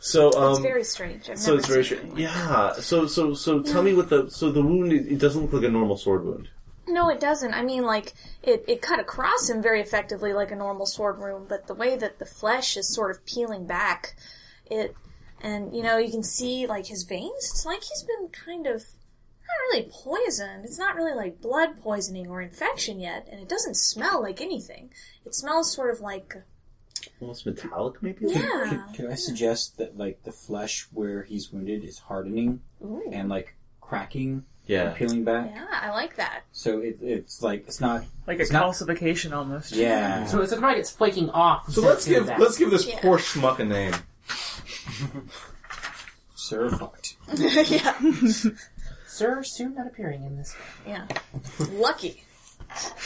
So um, it's very strange. I've so never it's very seen strange. Yeah. So so so tell me what the so the wound it, it doesn't look like a normal sword wound. No, it doesn't. I mean, like it, it cut across him very effectively, like a normal sword wound. But the way that the flesh is sort of peeling back, it, and you know, you can see like his veins. It's like he's been kind of not really poisoned. It's not really like blood poisoning or infection yet, and it doesn't smell like anything. It smells sort of like Almost metallic, maybe. yeah. Could, could I suggest that like the flesh where he's wounded is hardening Ooh. and like cracking, Yeah. peeling back? Yeah, I like that. So it, it's like it's not. Like a It's not- calcification almost. Yeah. So it's like it's flaking off. So let's give that. let's give this Yeah. poor schmuck a name. Sir fucked. yeah, Sir, soon not appearing in this. yeah. Lucky.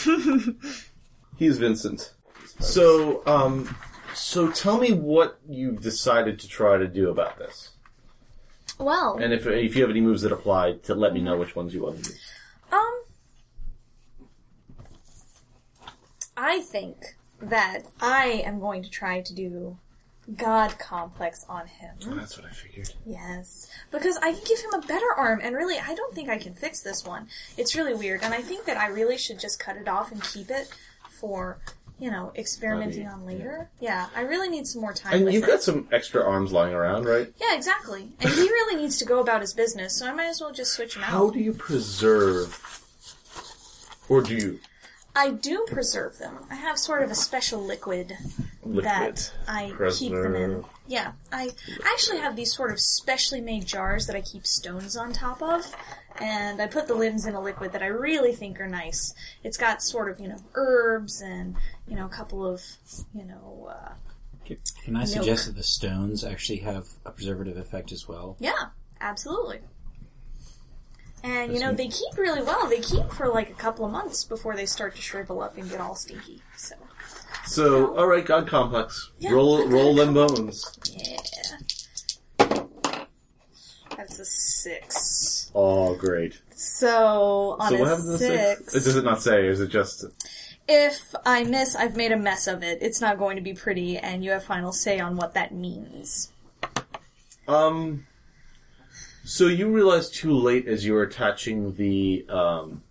He's Vincent. So um, so tell me what you've decided to try to do about this, Well, and if if you have any moves that apply, to let me know which ones you want to use. Um, I think that I am going to try to do god complex on him. That's what I figured. Yes. Because I can give him a better arm, and really, I don't think I can fix this one. It's really weird, and I think that I really should just cut it off and keep it for, you know, experimenting Body, on later. Yeah. I really need some more time And you've it. got some extra arms lying around, right? Yeah, exactly. And he really needs to go about his business, so I might as well just switch him out. How do you preserve, or do you I do preserve them. I have sort of a special liquid liquid that I keep them in. Yeah, I actually have these sort of specially made jars that I keep stones on top of, and I put the limbs in a liquid that I really think are nice. It's got sort of you know herbs and you know a couple of you know uh, Can I suggest that the stones actually have a preservative effect as well? yeah, absolutely. And you know they keep really well. They keep for like a couple of months before they start to shrivel up and get all stinky. So So, all right, God complex. Yeah, roll, roll a them bones. yeah, that's a six. Oh, great. So on so a what happens to the six, six? Does it not say? Is it just? if I miss, I've made a mess of it. It's not going to be pretty, and you have final say on what that means. Um. So you realize too late as you're attaching the. Um,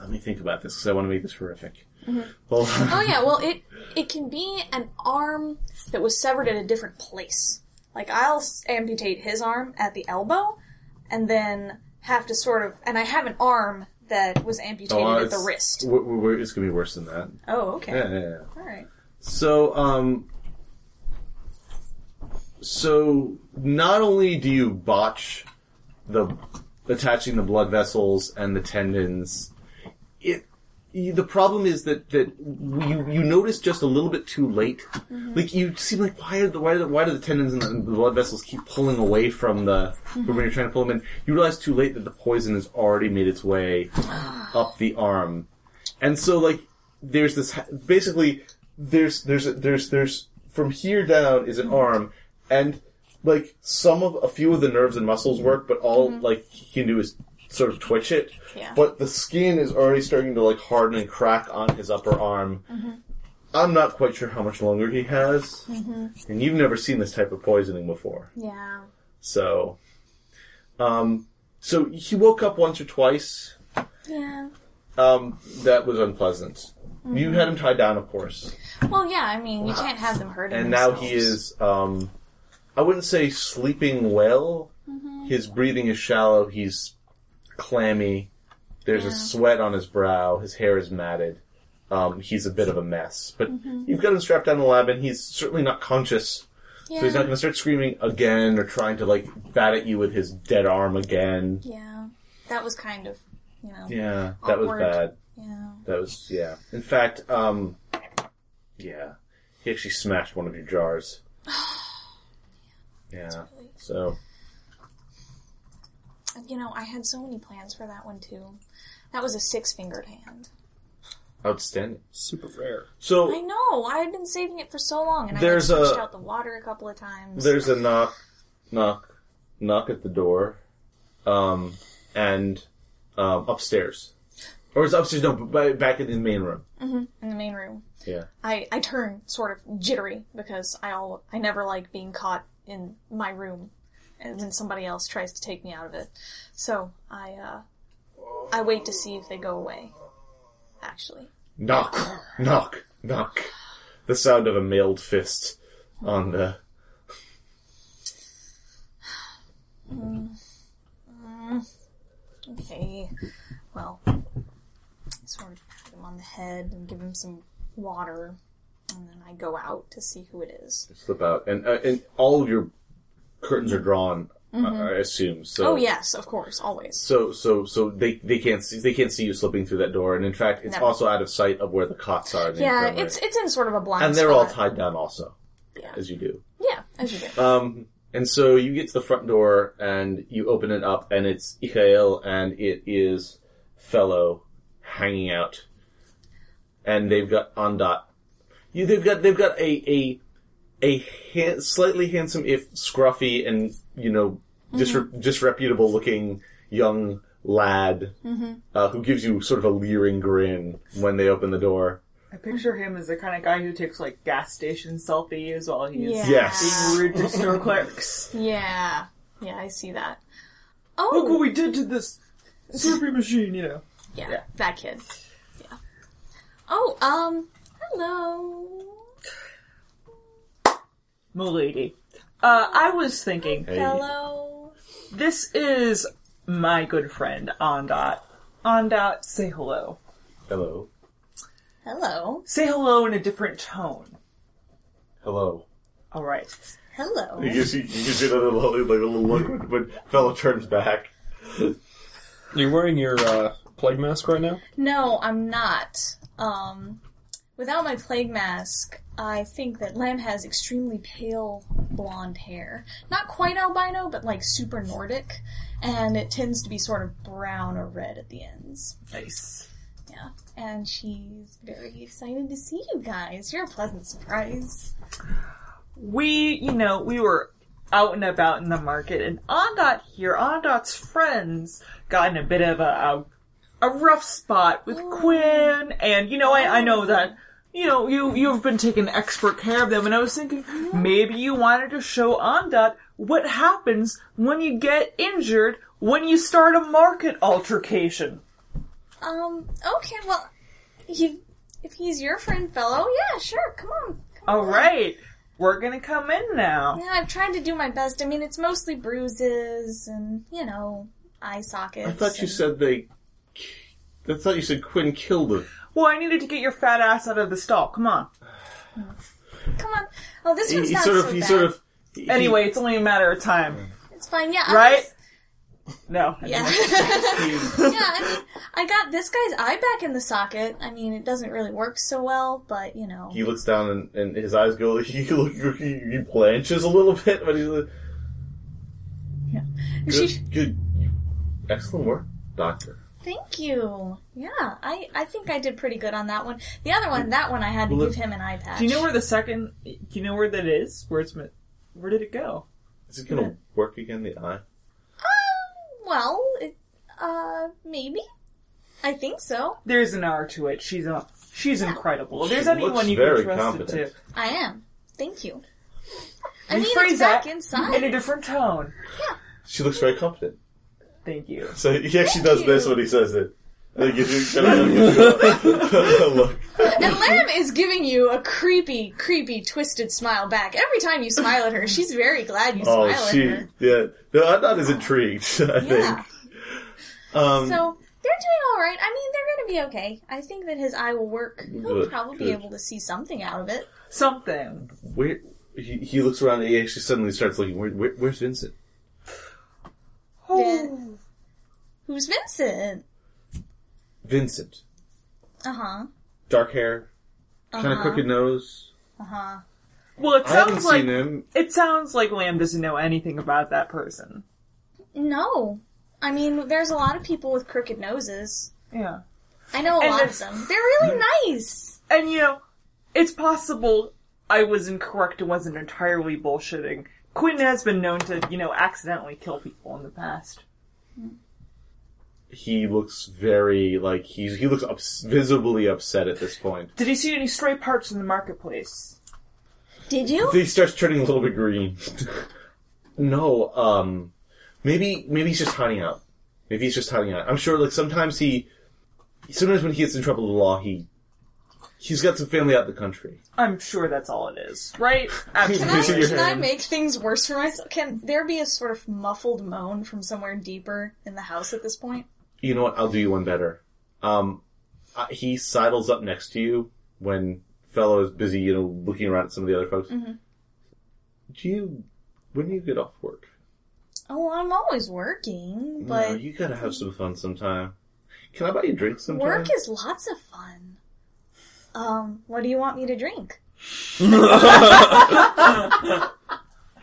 let me think about this because I want to make this horrific. Hold on. Oh yeah, well it it can be an arm that was severed at a different place. Like I'll amputate his arm at the elbow, and then have to sort of, and I have an arm that was amputated Oh, at the it's- wrist. w- w- it's gonna be worse than that. Oh, okay, Yeah, yeah, yeah. all right. So, um, so not only do you botch the attaching the blood vessels and the tendons, it the problem is that that you you notice just a little bit too late. Mm-hmm. Like you seem like why are the why do the, why do the tendons and the, the blood vessels keep pulling away from the from when you're trying to pull them in? You realize too late that the poison has already made its way up the arm, and so like there's this basically there's there's there's there's from here down is an arm and like some of a few of the nerves and muscles work but all like he can do is sort of twitch it Yeah. but the skin is already starting to like harden and crack on his upper arm i'm not quite sure how much longer he has and you've never seen this type of poisoning before Yeah. so um so he woke up once or twice Yeah. um that was unpleasant you had him tied down of course Well, yeah. I mean, you can't have them hurting. and now he is um i wouldn't say sleeping well. His breathing is shallow. He's clammy. There's a sweat on his brow. His hair is matted. Um, he's a bit of a mess. But you've got him strapped down in the lab and he's certainly not conscious. Yeah. so he's not going to start screaming again or trying to like bat at you with his dead arm again. Yeah. That was kind of, you know. yeah that was bad. Yeah. that was yeah. In fact um yeah. He actually smashed one of your jars yeah so You know, I had so many plans for that one too. That was a six-fingered hand. Outstanding. Super rare. So I know. I had been saving it for so long, and There's I had a- switched out the water a couple of times. there's a knock, knock, knock at the door, um, and um, upstairs, or it's upstairs. No, b- back in the main room. in the main room. Yeah. I I turn sort of jittery because I all I never like being caught in my room, and then somebody else tries to take me out of it. So I uh I wait to see if they go away. Actually, Knock, knock, knock. The sound of a mailed fist on the. okay. Well, sort of pat him on the head and give him some water, and then I go out to see who it is. slip out, and uh, and all of your curtains are drawn. uh, I assume. So. Oh yes, of course, always. So so so they they can't see they can't see you slipping through that door, and in fact, it's Never. also out of sight of where the cots are. Yeah, infirmary. it's it's in sort of a blind spot. and they're all tied down also, Yeah. as you do. Yeah, as you do. Um, and so you get to the front door and you open it up, and it's Ikael, and it is Fellow hanging out, and they've got Ondot. You they've got they've got a a a ha- slightly handsome if scruffy and you know disre- disreputable looking young lad uh, who gives you sort of a leering grin when they open the door. I picture him as the kind of guy who takes like gas station selfies while he's Yeah. Yes. being rude to store clerks. Yeah. Yeah, I see that. Oh, Look what we did to this Slurpee machine, you know. yeah, yeah. that kid. Yeah. Oh, um, hello. Milady. Uh, I was thinking, Hey. Hello. this is my good friend, Ondot. Ondot, say hello. Hello. Hello. Say hello in a different tone. Hello. Alright. Hello. You can see, you can see that little, like, a little look when, when fellow turns back. Are You're wearing your uh, plague mask right now. No, I'm not. Um, without my plague mask, I think that Lamb has extremely pale blonde hair. Not quite albino, but like super Nordic. And it tends to be sort of brown or red at the ends. Nice. Yeah. And she's very excited to see you guys. You're a pleasant surprise. We, you know, we were out and about in the market, and Ondot here, Ondot's friends, got in a bit of a, a, a rough spot with oh. Quinn, and, you know, I, I know that, oh. You know, you, you've been taking expert care of them, and I was thinking, maybe you wanted to show Ondot what happens when you get injured when you start a market altercation. Um, okay, well, he, if he's your friend fellow, yeah, sure, come on. Come on. Alright, we're gonna come in now. Yeah, I've tried to do my best. I mean, it's mostly bruises and, you know, eye sockets. I thought you and- said they. I thought you said Quinn killed him. Well, I needed to get your fat ass out of the stall, come on. Come on. Oh, this He, one's he not sort of. so He bad. sort of. he- Anyway, it's only a matter of time. It's fine, yeah. I Right? was- No. I Yeah. yeah, I mean, I got this guy's eye back in the socket. I mean, it doesn't really work so well, but, you know. He looks down and, and his eyes go. He look. He, he blanches a little bit, but he's like, good. She- good. Excellent work, Doctor. Thank you. Yeah, I, I think I did pretty good on that one. The other one, that one I had to Well, give him an eye patch. Do you know where the second? Do you know where that is? Where it's? mi- Where did it go? Is it gonna work again? The eye. Um, well, it, uh, maybe. I think so. There's an R to it. She's a. She's incredible. If there's She anyone looks you very can trust competent. it to. I am. Thank you. I mean, phrase it's back that inside. in a different tone. Yeah. She looks very competent. Thank you. So he actually does Thank this when he says it. And he gives you kind of a look. And Lamb is giving you a creepy, creepy, twisted smile back. Every time you smile at her, she's very glad you Oh, smile she, at her. yeah. No, I'm not as intrigued. I Yeah. think. Um, So they're doing all right. I mean, they're going to be okay. I think that his eye will work. He'll Good, probably be able to see something out of it. Something. where he, he looks around and he actually suddenly starts looking. Where, where, where's Vincent? Vin- Who's Vincent? Vincent. Uh huh. Dark hair, kind of Uh-huh. crooked nose. Uh huh. Well, it I haven't sounds like seen him. it sounds like Lamb doesn't know anything about that person. No. I mean, there's a lot of people with crooked noses. Yeah. I know a And lot there's- of them. They're really nice. And you know, it's possible I was incorrect and wasn't entirely bullshitting. Quinn has been known to, you know, accidentally kill people in the past. He looks very like he's he looks ups, visibly upset at this point. Did he see any stray parts in the marketplace? Did you? He starts turning a little bit green. no, um, maybe maybe he's just hiding out. Maybe he's just hiding out. I'm sure. Like sometimes he, sometimes when he gets in trouble with the law, he he's got some family out in the country. I'm sure that's all it is, right? Can I, Absolutely. Can I make things worse for myself? Can there be a sort of muffled moan from somewhere deeper in the house at this point? You know what? I'll do you one better. Um, uh, he sidles up next to you when fellow is busy, you know, looking around at some of the other folks. Mm-hmm. Do you? When do you get off work? Oh, I'm always working, No, but you gotta have some fun sometime. Can I buy you a drink sometime? work is lots of fun. Um, what do you want me to drink? How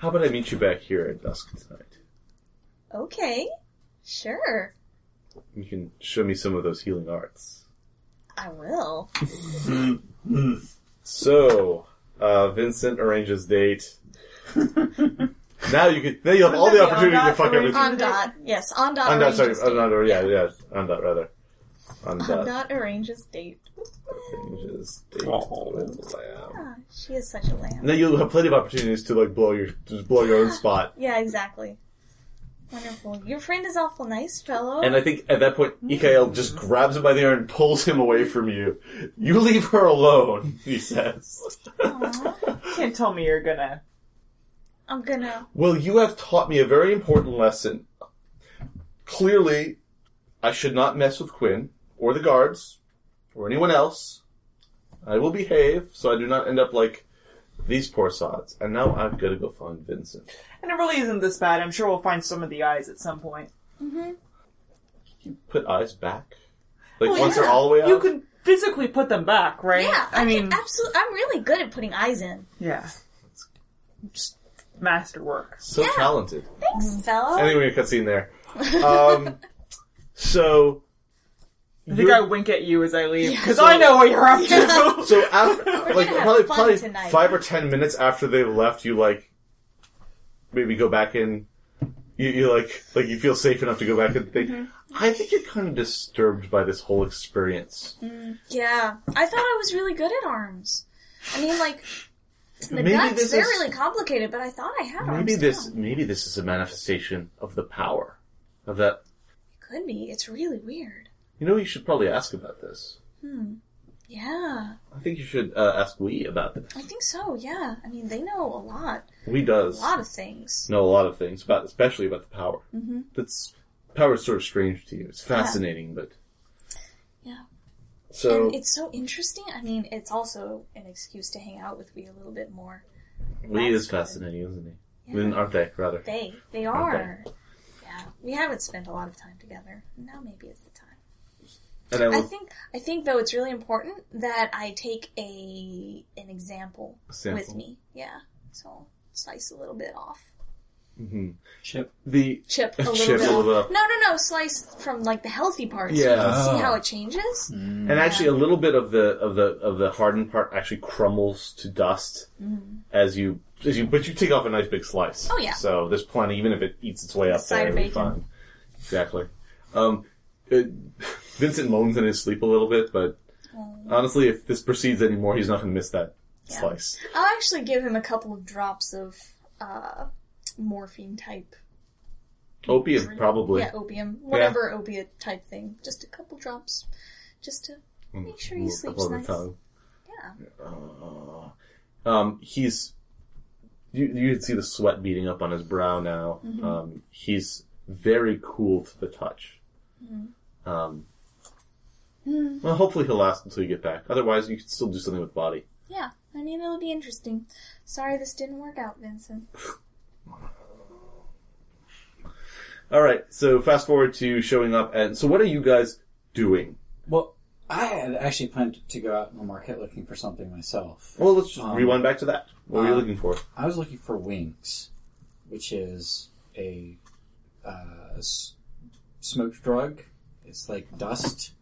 about I meet you back here at dusk tonight? Okay, sure, You can show me some of those healing arts. I will. So, uh, Vincent arranges date. now you can. Now you have all the Wouldn't that be opportunity to fuck everything. On dot, yes, Ondot. On dot, sorry, arranges on date. dot, or yeah, yeah, Ondot rather. on I'm that. not arranges date. arranges date Oh. with lamb. Ah, she is such a lamb. Now you'll have plenty of opportunities to like blow your just blow your own spot. Yeah, exactly. Wonderful. Your friend is awful nice, fellow. And I think at that point, mm. Ikael just grabs him by the ear and pulls him away from you. You leave her alone, he says. Aw, Can't tell me you're gonna. I'm gonna. Well, you have taught me a very important lesson. Clearly, I should not mess with Quinn, or the guards, or anyone else. I will behave, so I do not end up like these poor sods. And now I've got to go find Vincent. And it really isn't this bad. I'm sure we'll find some of the eyes at some point. You put eyes back? Like Oh, once yeah. they're all the way out? You can physically put them back, right? Yeah, I, I mean, absolutely. I'm really good at putting eyes in. yeah. Just masterwork. So Yeah. talented. Thanks, fellow. Anyway, cutscene there. Um, so. I think you're- I wink at you as I leave Yeah. because So- I know what you're up to. So after, like probably probably tonight. five or ten minutes after they've left, you like maybe go back in. You, you like like you feel safe enough to go back and think. Mm-hmm. I think you're kind of disturbed by this whole experience. yeah, I thought I was really good at arms. I mean, like the Maybe guts, this they're is- really complicated, but I thought I had arms. Maybe this down. maybe this is a manifestation of the power of that. It could be. It's really weird. You know, you should probably ask about this. Hmm. Yeah, I think you should uh, ask Wee about this. I think so. Yeah, I mean, they know a lot, We does a lot of things. know a lot of things about, especially about the power. Mm-hmm. That's power is sort of strange to you. It's fascinating, but Yeah. So and it's so interesting. I mean, it's also an excuse to hang out with Wee a little bit more. We that's is good. fascinating, isn't he? Yeah. Aren't they? Rather. They, they are. Yeah, we haven't spent a lot of time together. Now maybe it's the. And I I think, I think though it's really important that I take a an example, Sample. with me. Yeah, so slice a little bit off, hmm Chip. the chip a little Chip bit. a little bit. No, no, no, slice from like the healthy parts. Yeah. so you can see how it changes. and actually a little bit of the of the of the hardened part actually crumbles to dust as you as you but you take off a nice big slice. Mm-hmm. Oh, yeah. So there's plenty, even if it eats its way up side there, of it'll be bacon. fine. Exactly. Um, it, Vincent moans in his sleep a little bit, but honestly, if this proceeds anymore, he's not going to miss that Yeah. slice. I'll actually give him a couple of drops of uh, morphine type. Opium, drink. probably. Yeah, opium, whatever opiate type thing. Just a couple drops, just to make sure he Ooh, sleeps nice. tongue. Yeah. Um, he's you you can see the sweat beating up on his brow now. Mm-hmm. Um, he's very cool to the touch. Mm-hmm. Um, Hmm. well, hopefully he'll last until you get back. Otherwise, you could still do something with body. Yeah, I mean it'll be interesting. Sorry this didn't work out, Vincent. All right, so fast forward to showing up, and so what are you guys doing? Well, I had actually planned to go out in the market looking for something myself. Well, let's just Um, rewind back to that. What were you uh, looking for? I was looking for wings, which is a uh, s- smoked drug. It's like dust,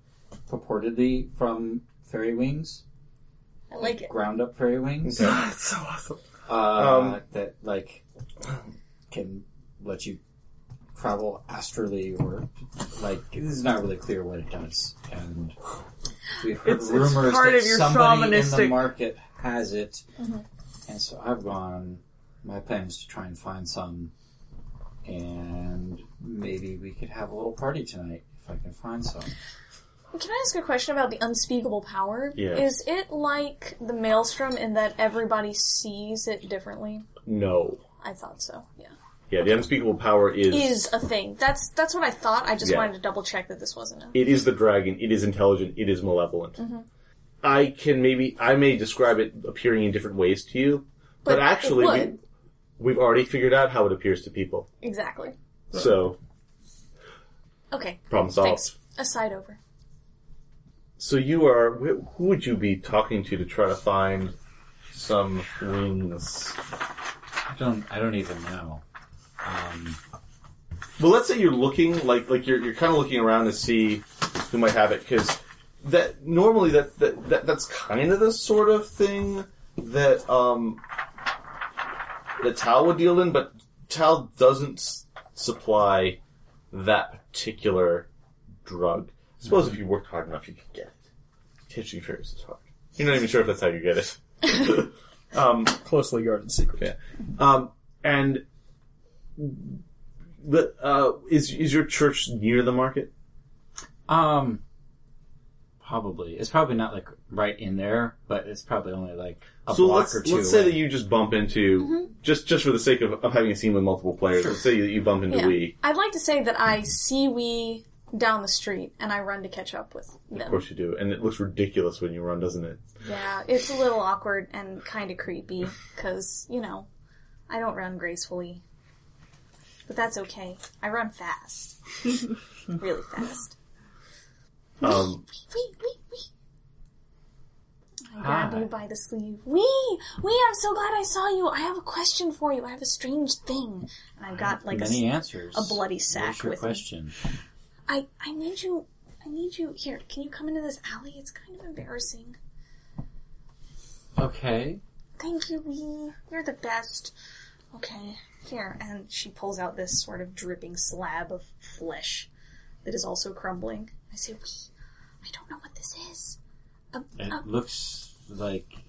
purportedly from fairy wings, I like it. ground up fairy wings. That's so awesome. uh, Um, that like can let you travel astrally or like this is not really clear what it does and we've heard It's- it's rumors part that of your somebody in the shamanistic- market has it Mm-hmm. and so I've gone my plan is to try and find some and maybe we could have a little party tonight if I can find some Can I ask a question about the unspeakable power? Yeah. Is it like the maelstrom in that everybody sees it differently? No. I thought so. Yeah. Yeah, the unspeakable power is Is a thing. That's that's what I thought. I just Yeah. wanted to double check that this wasn't a. it is the dragon. It is intelligent. It is malevolent. Mm-hmm. I can maybe I may describe it appearing in different ways to you, but, But it actually we, would. we've already figured out how it appears to people. Exactly. So Okay. problem solved. Thanks. Aside over. So you are wh- who would you be talking to to try to find some wings? I don't I don't even know um, Well, let's say you're looking like like you're you're kind of looking around to see who might have it because that normally that, that that that's kind of the sort of thing that um that Tal would deal in, but Tal doesn't s- supply that particular drug. Suppose if you worked hard enough, you could get it. Catching fairies is hard. You're not even sure if that's how you get it. um, Closely guarded secret. Yeah. Um, and but uh, is is your church near the market? Um, probably. It's probably not like right in there, but it's probably only like a so block let's or two. let's say away. that you just bump into just just for the sake of, of having a scene with multiple players. Let's say that you bump into Yeah. Wee. I'd like to say that I see Wee down the street and I run to catch up with them. Of course you do, and it looks ridiculous when you run, doesn't it? Yeah, it's a little awkward and kind of creepy because, you know, I don't run gracefully. But that's okay. I run fast. really fast. Um, Wee, wee, wee. I grab you by the sleeve. Wee! Wee, I'm so glad I saw you. I have a question for you. I have a strange thing. And I've got like a, many s- answers. a bloody What's sack your with me. I, I need you. I need you. Here, can you come into this alley? It's kind of embarrassing. Okay. Thank you, Wee. You're the best. Okay, here. And she pulls out this sort of dripping slab of flesh that is also crumbling. I say, Wee, I don't know what this is. Um, It uh, looks like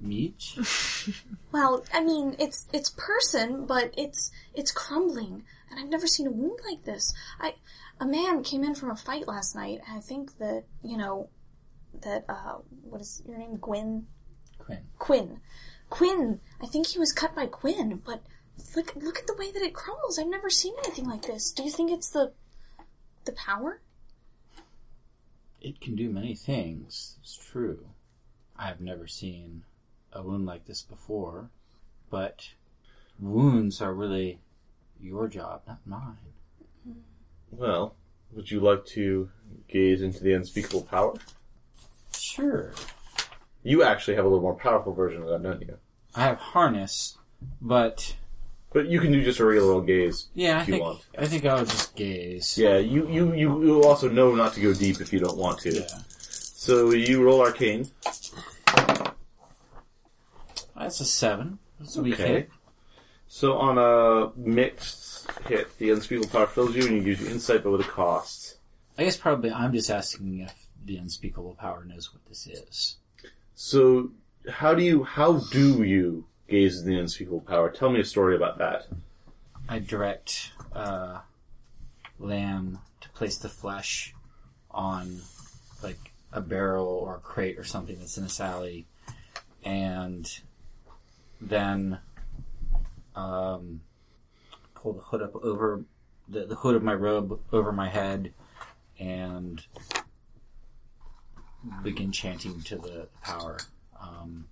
meat. well, I mean, it's it's person, but it's it's crumbling, and I've never seen a wound like this. I a man came in from a fight last night, and I think that you know that uh, what is your name, Gwen? Quinn. Quinn. Quinn. I think he was cut by Quinn, but look look at the way that it crumbles. I've never seen anything like this. Do you think it's the the power? It can do many things. It's true. I have never seen a wound like this before, but wounds are really your job, not mine. well, would you like to gaze into the unspeakable power? Sure. You actually have a little more powerful version of that, don't you? I have harness, but But you can do just a regular old gaze. yeah, I If you think want. I think I'll just gaze. Yeah, you, you, you you also know not to go deep if you don't want to. Yeah. So you roll arcane. That's a seven. That's a weak Okay. hit. So on a mixed hit, the unspeakable power fills you, and you use your insight, but with a cost. I guess probably I'm just asking if the unspeakable power knows what this is. So how do you how do you gaze in the unspeakable power? Tell me a story about that. I direct uh, Lamb to place the flesh on like a barrel or a crate or something that's in this alley, and then um, pull the hood up over the, the hood of my robe over my head and begin chanting to the power. Um,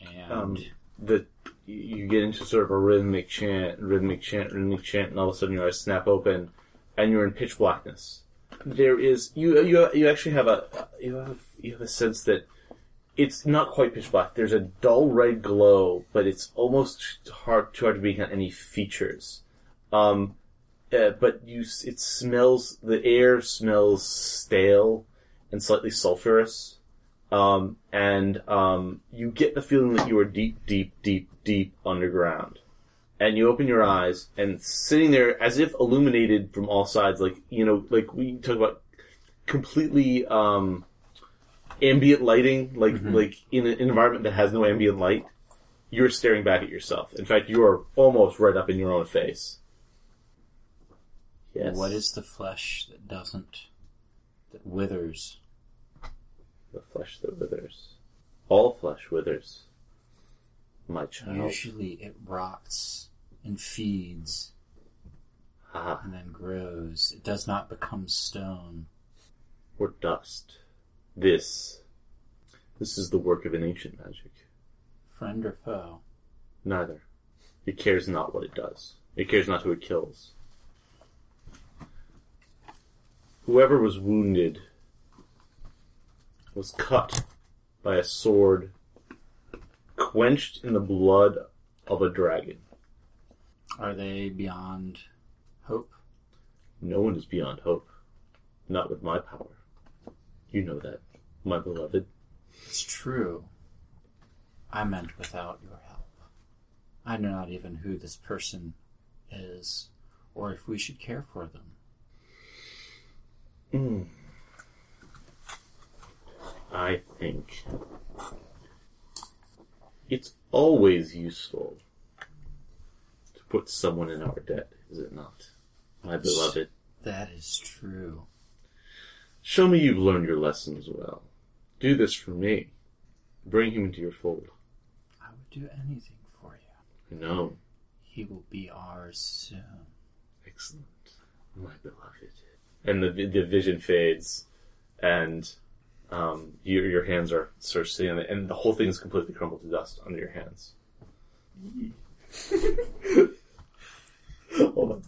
and Um, the you get into sort of a rhythmic chant, rhythmic chant, rhythmic chant, and all of a sudden your eyes snap open, and you're in pitch blackness. There is you you you actually have a you have you have a sense that it's not quite pitch black. There's a dull red glow, but it's almost hard too hard to make out any features. Um, uh, but you it smells the air smells stale and slightly sulfurous um, and um, you get the feeling that you are deep, deep, deep, deep underground. And you open your eyes, and sitting there as if illuminated from all sides, like you know, like we talk about completely um, ambient lighting, like like in an environment that has no ambient light. You're staring back at yourself. In fact, you are almost right up in your own face. Yes. What is the flesh that doesn't, that withers? the flesh that withers? All flesh withers. My child. Usually it rots and feeds Ah, and then grows. It does not become stone. or dust. This. This is the work of an ancient magic. Friend or foe? Neither. It cares not what it does. It cares not who it kills. Whoever was wounded was cut by a sword quenched in the blood of a dragon. Are they beyond hope? No one is beyond hope. Not with my power. You know that, my beloved. It's true. I meant without your help. I know not even who this person is, or if we should care for them. Hmm. I think it's always useful to put someone in our debt, is it not? My beloved. That is true. Show me you've learned your lessons well. Do this for me. Bring him into your fold. I would do anything for you. No. He will be ours soon. Excellent. My beloved. And the, the vision fades, and um, your, your hands are sort of sitting on it, and the whole thing is completely crumbled to dust under your hands. Hold on.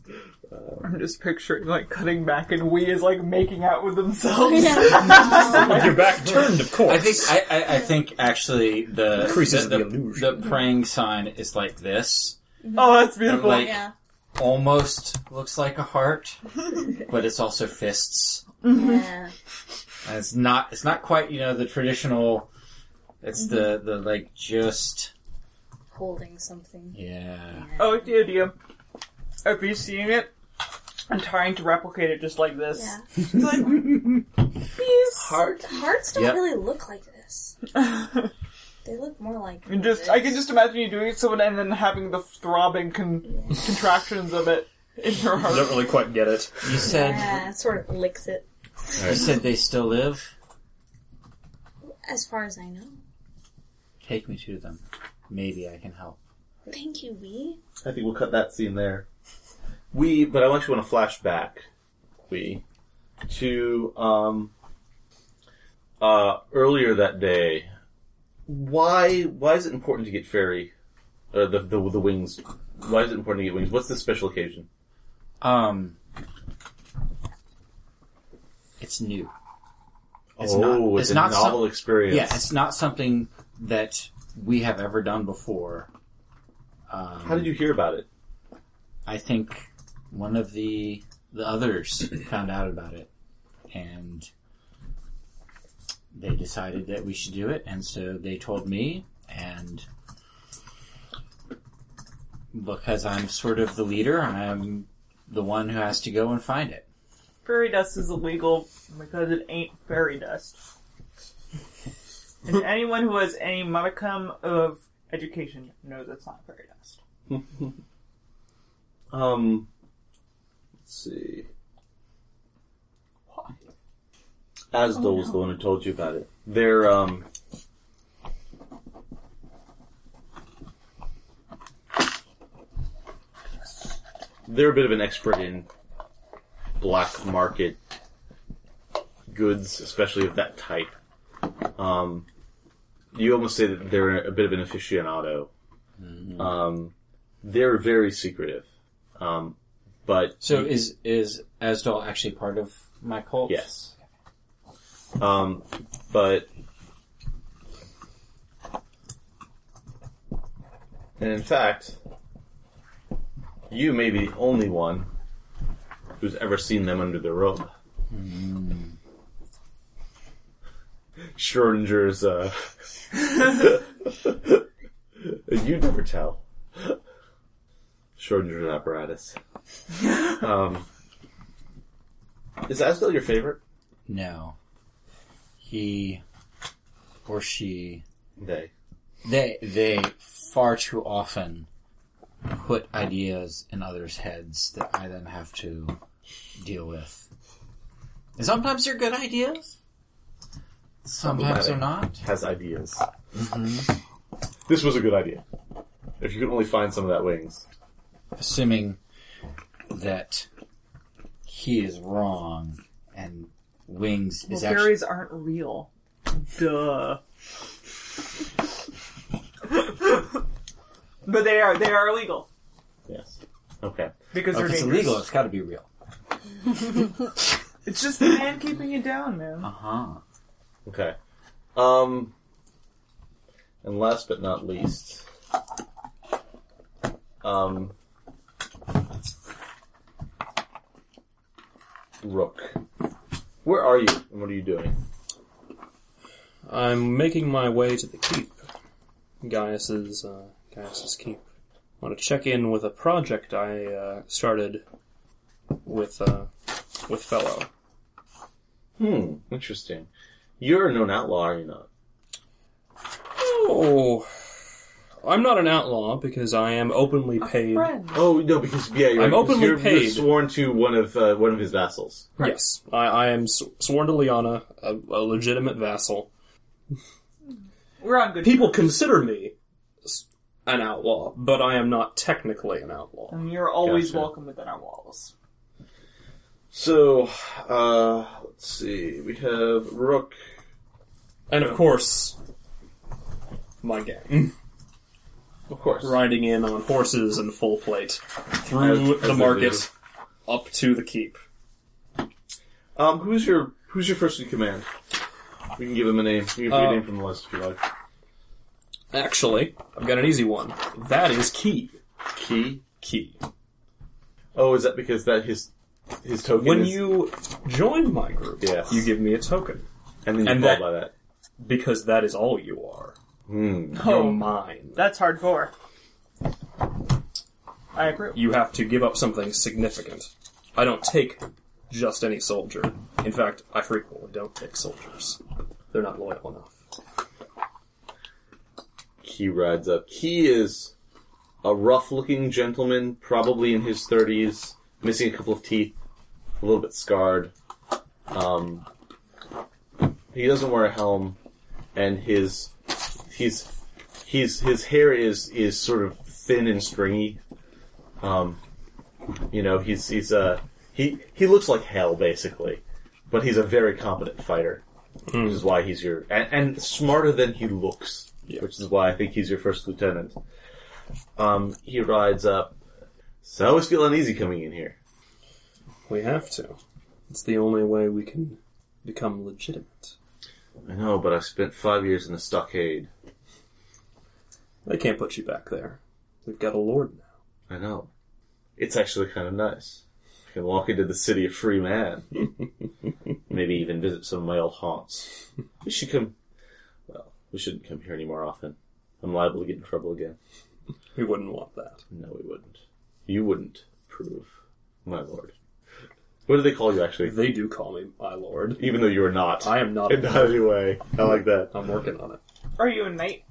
Uh, I'm just picturing like cutting back and Wee is like making out with themselves. With your back turned, of course. I think I, I, I think actually the Increases the, the the, illusion. the praying sign is like this. oh, that's beautiful. Like- Yeah. Almost looks like a heart, but it's also fists. Yeah. And it's not it's not quite, you know, the traditional it's the mm-hmm. the like just Holding something. yeah. Oh like the idea of you seeing it and trying to replicate it just like this. Yeah. It's like, These Heart? hearts don't Yep. really look like this. They look more like. and just I can just imagine you doing it to someone and then having the throbbing con- contractions of it in your heart. I don't heart. really quite get it. You said Yeah, it sort of licks it. you said they still live? As far as I know. Take me to them. Maybe I can help. Thank you, Wee. I think we'll cut that scene there. Wee, but I actually want to flash back, Wee, to um, uh, earlier that day. Why? Why is it important to get fairy, uh, the, the the wings? Why is it important to get wings? What's the special occasion? Um It's new. It's oh, not- it's, it's a not some- novel experience. Yeah, it's not something that we have ever done before. Um, How did you hear about it? I think one of the the others found out about it, and they decided that we should do it, and so they told me, and because I'm sort of the leader, I'm the one who has to go and find it. Fairy dust is illegal because it ain't fairy dust. and anyone who has any modicum of education knows it's not fairy dust. Um, let's see. Why? Asdol was the one who told you about it. They're um. They're a bit of an expert in black market goods, especially of that type. Um, you almost say that they're a bit of an aficionado. Um, they're very secretive. Um, but So is is Asdol actually part of my cult? yes. Um, but and in fact, you may be the only one who's ever seen them under the robe. Schrodinger's, uh, you never tell. Schrodinger's apparatus. Um, is Asdol your favorite? No. He or she They. they they far too often put ideas in others' heads that I then have to deal with. And sometimes they're good ideas. Sometimes they're not. Has ideas. This was a good idea. If you could only find some of that wings. Assuming that he is wrong and Wings Well, is actually fairies aren't real. Duh. but they are. They are illegal Yes. Okay. because Oh, they're if it's dangerous. illegal, it's got to be real. It's just the man keeping it down, man. Uh huh. Okay. Um, and last but not least, um, Rook. Where are you and what are you doing? I'm making my way to the keep. Gaius's, uh, Gaius's keep. I want to check in with a project I, uh, started with, uh, with Fellow. Hmm, interesting. You're a known outlaw, are you not? Oh, I'm not an outlaw because I am openly paid. Friend. Oh no, because yeah, you're, I'm openly you're, paid. You're sworn to one of uh, one of his vassals. Yes, I, I am s- sworn to Liana, a, a legitimate vassal. We're on good. People consider me an outlaw, but I am not technically an outlaw. And you're always Gotcha. welcome within our walls. So, uh, let's see. We have Rook. And of course, my gang. Of course. Riding in on horses and full plate through as the they market up to the keep. Um, who's your who's your first in command? We can give him a name. We can give Uh, a name from the list if you like. Actually, I've got an easy one. That is Key. Key. Key. Oh, is that because that his his token When is, you join my group, Yes. you give me a token. and then you and fall that- by that. Because that is all you are. Hmm. You're Oh, mine. that's hard for. I agree. You have to give up something significant. I don't take just any soldier. In fact, I frequently don't take soldiers. They're not loyal enough. He rides up. He is a rough-looking gentleman, probably in his thirties, missing a couple of teeth, a little bit scarred. Um, he doesn't wear a helm, and his he's he's his hair is is sort of thin and stringy. Um, you know, he's he's uh he he looks like hell basically, but he's a very competent fighter, which is why he's your and, and smarter than he looks, which is why I think he's your first lieutenant. Um, he rides up. So I always feel uneasy coming in here. We have to. It's the only way we can become legitimate. I know, but I spent five years in the stockade. They can't put you back there. We've got a lord now. I know. It's actually kind of nice. I can walk into the city a free man. Maybe even visit some of my old haunts. We should come. Well, we shouldn't come here any more often. I'm liable to get in trouble again. We wouldn't want that. No, we wouldn't. You wouldn't prove, my lord. What do they call you, actually? They do call me my lord. Even though you are not. I am not. In not any way. I like that. I'm working on it. Are you a knight?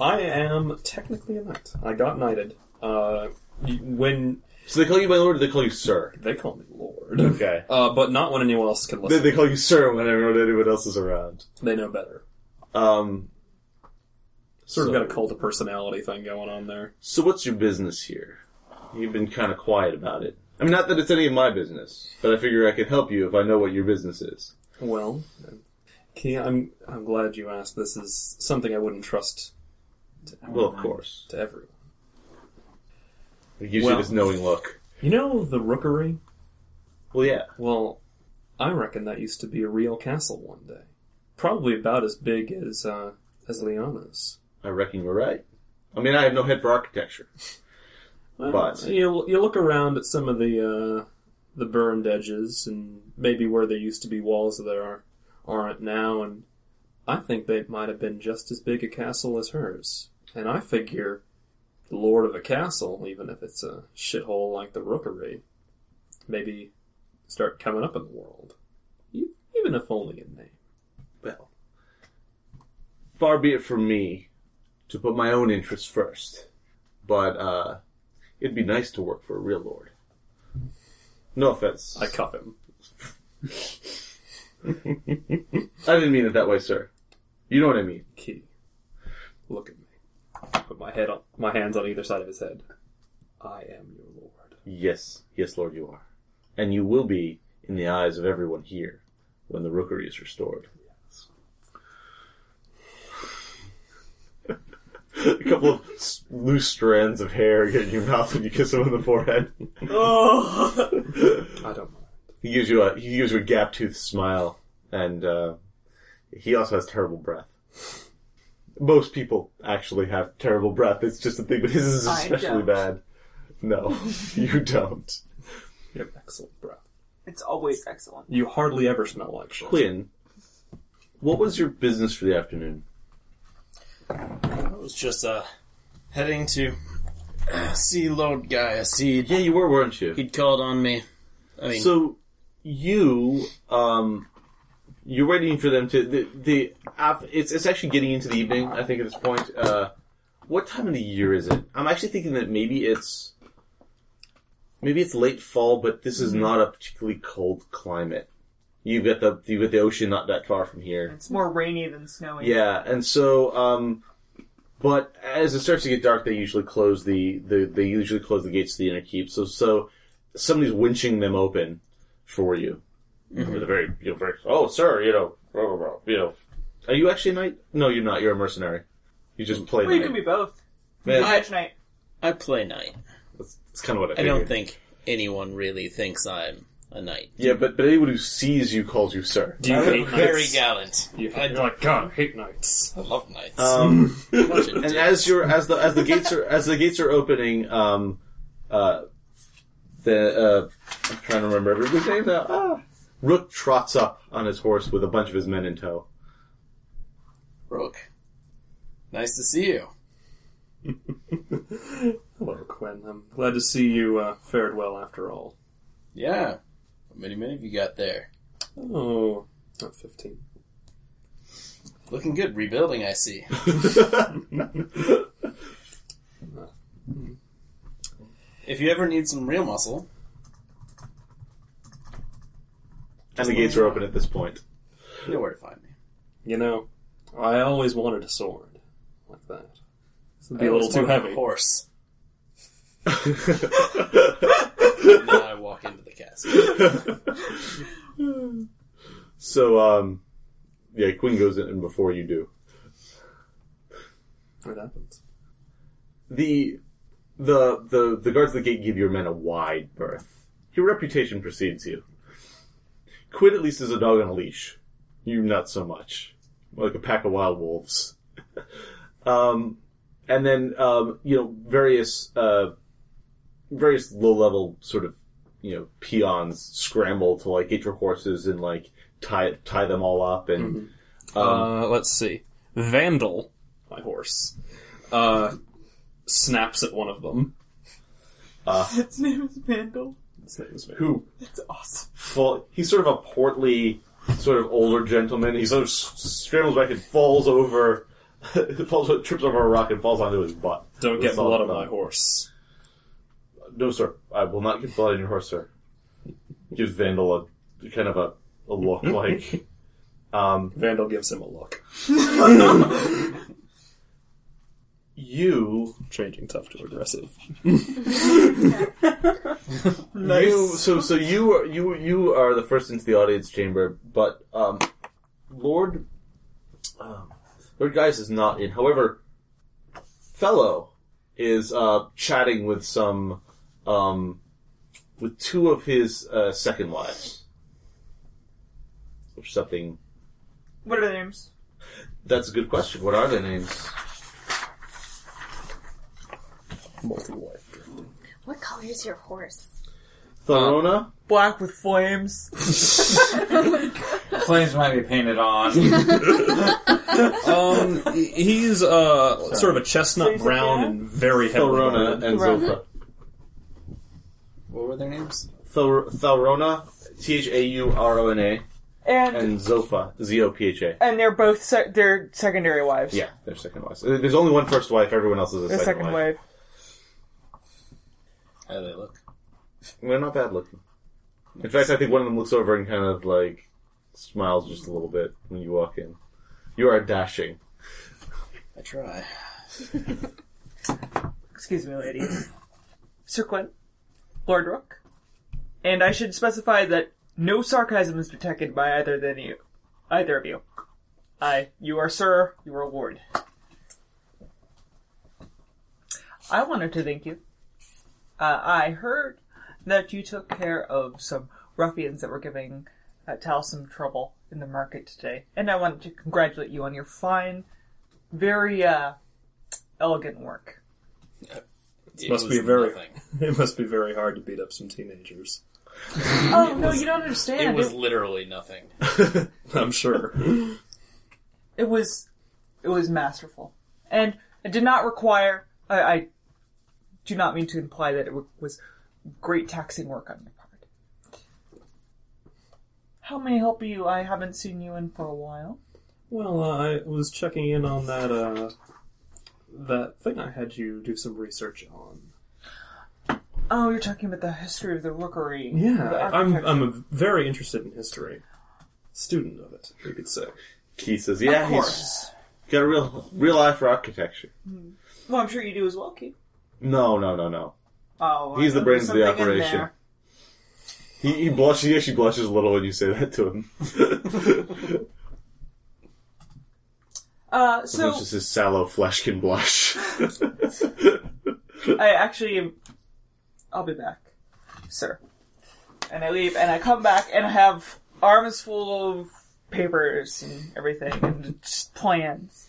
I am technically a knight. I got knighted. Uh, y- when So they call you my lord, or they call you sir? they call me lord. Okay. Uh, but not when anyone else can They, listen. they call you sir whenever anyone else is around. They know better. Um, Sort of So- got a cult of personality thing going on there. So what's your business here? You've been kind of quiet about it. I mean, not that it's any of my business, but I figure I can help you if I know what your business is. Well, Key, I'm I'm glad you asked. This is something I wouldn't trust Well, of course. to everyone. It gives Well- you this knowing look. You know the Rookery? Well, yeah. Well, I reckon that used to be a real castle one day. Probably about as big as uh, as Liana's. I reckon you're right. I mean, I have no head for architecture. Well, But- you you look around at some of the uh, the burned edges and maybe where there used to be walls that are aren't now, and I think they might have been just as big a castle as hers. And I figure the lord of a castle, even if it's a shithole like the Rookery, maybe start coming up in the world, even if only in name. Well, far be it from me to put my own interests first, but uh, it'd be nice to work for a real lord. No offense. I cuff him. I didn't mean it that way, sir. You know what I mean. Key, look at me. Put my head on my hands on either side of his head. I am your lord. Yes, yes, Lord, you are. And you will be in the eyes of everyone here when the rookery is restored. A couple of loose strands of hair get in your mouth when you kiss him on the forehead. Oh, I don't mind. he gives you a he gives you a gap tooth smile, and uh, he also has terrible breath. Most people actually have terrible breath. It's just a thing, but his is I especially don't. bad. No, you don't. You have excellent breath. it's always excellent. You hardly ever smell like shit. Quinn, what was your business for the afternoon? I was just uh heading to see Lord Gaia Seed. Yeah, you were, weren't you? He'd called on me. I mean, So you um you're waiting for them to the the. It's it's actually getting into the evening. I think at this point. Uh, what time of the year is it? I'm actually thinking that maybe it's maybe it's late fall, but this is not a particularly cold climate. You've got the you've got the ocean not that far from here. It's more rainy than snowy. Yeah, and so, um, but as it starts to get dark, they usually close the, the they usually close the gates to the inner keep. So, so somebody's winching them open for you with a very, you know, very. Oh, sir, you know, blah, blah, blah, you know, are you actually a knight? No, you're not. You're a mercenary. You just play Well, you can be both. Man, Match knight. I play knight. that's, that's kind of what I, I figured. don't think anyone really thinks I'm a knight. Yeah, but but anyone who sees you calls you sir. Do you I'm hate very knights? gallant. You, I, you're like, God, I hate knights. I love knights. Um, and dicks. as you're as the as the gates are as the gates are opening, um, uh, the uh, I'm trying to remember everybody's name now. Ah. Rook trots up on his horse with a bunch of his men in tow. Rook, nice to see you. Hello, Quinn. I'm glad to see you uh, fared well after all. Yeah. How many men have you got there? Oh, not 15. Looking good. Rebuilding, I see. If you ever need some real muscle, and the gates are open at this point. you know where to find me. You know, I always wanted a sword like that. This would be I a little was too more a heavy. Horse. And then I walk into the castle. so, um, yeah, Queen goes in before you do. What happens? the the the the guards at the gate give your men a wide berth. Your reputation precedes you. Quinn at least is a dog on a leash. You not so much. Like a pack of wild wolves. um and then um, you know, various uh various low level sort of you know, peons scramble to like get your horses and like tie tie them all up and um, Uh, let's see. Vandal, my horse, uh, snaps at one of them. Its name is Vandal. His name is Vandal. who That's awesome. full. He's sort of a portly, sort of older gentleman. He sort of scrambles back and falls over, falls, trips over a rock and falls onto his butt. Don't get That's all blood on my horse. No, sir, I will not get blood on your horse, sir. Gives Vandal a kind of a, a look like. Um, Vandal gives him a look. you, Changing tough to aggressive. you, so so you are you you are the first into the audience chamber, but um, Lord, um, Lord Gaius is not in. However, Fellow is uh, chatting with some um, with two of his uh, second wives, or something. What are their names? That's a good question. What are their names? Multi-wife drifting. What color is your horse? Thaurona. Black with flames. Flames might be painted on. Um, he's uh sort of a chestnut Say brown and very heavily Thaurona armored. and Thaurona. Zopha. What were their names? Thor- Thaurona, T H A U R O N A, And and Zopha, Z O P H A. and they're both se- they're secondary wives. Yeah, they're second wives. Uh, There's only one first wife. Everyone else is a The second, second wife. wave. How do they look? They're not bad looking. In fact, I think one of them looks over and kind of like smiles just a little bit when you walk in. You are dashing. I try. Excuse me, ladies. Sir Quinn, Lord Rook, and I should specify that no sarcasm is detected by either than you, either of you. I, you are Sir, you are Lord. I wanted to thank you. Uh, I heard that you took care of some ruffians that were giving uh, Tal some trouble in the market today, and I wanted to congratulate you on your fine, very uh, elegant work. It must be very- nothing. It must be very hard to beat up some teenagers. Oh no, you don't understand. It was It, literally nothing. I'm sure. it was, it was masterful, and it did not require. I, I do not mean to imply that it w- was great taxing work on your part. How may I help you? I haven't seen you in for a while. Well, uh, I was checking in on that uh, that thing I had you do some research on. Oh, you're talking about the history of the rookery. the Yeah, I'm. I'm a very interested in history. Student of it, you could say. Keith says, "Yeah, Of he's course. got a real real eye for architecture." Hmm. Well, I'm sure you do as well, Keith. No, no, no, no. Oh, He's I the brains of the there's something in operation. He, he blushes. He actually blushes a little when you say that to him. Uh, so so it's just his sallow flesh can blush. I actually, I'll be back, sir. And I leave, and I come back, and I have arms full of papers and everything, and just plans.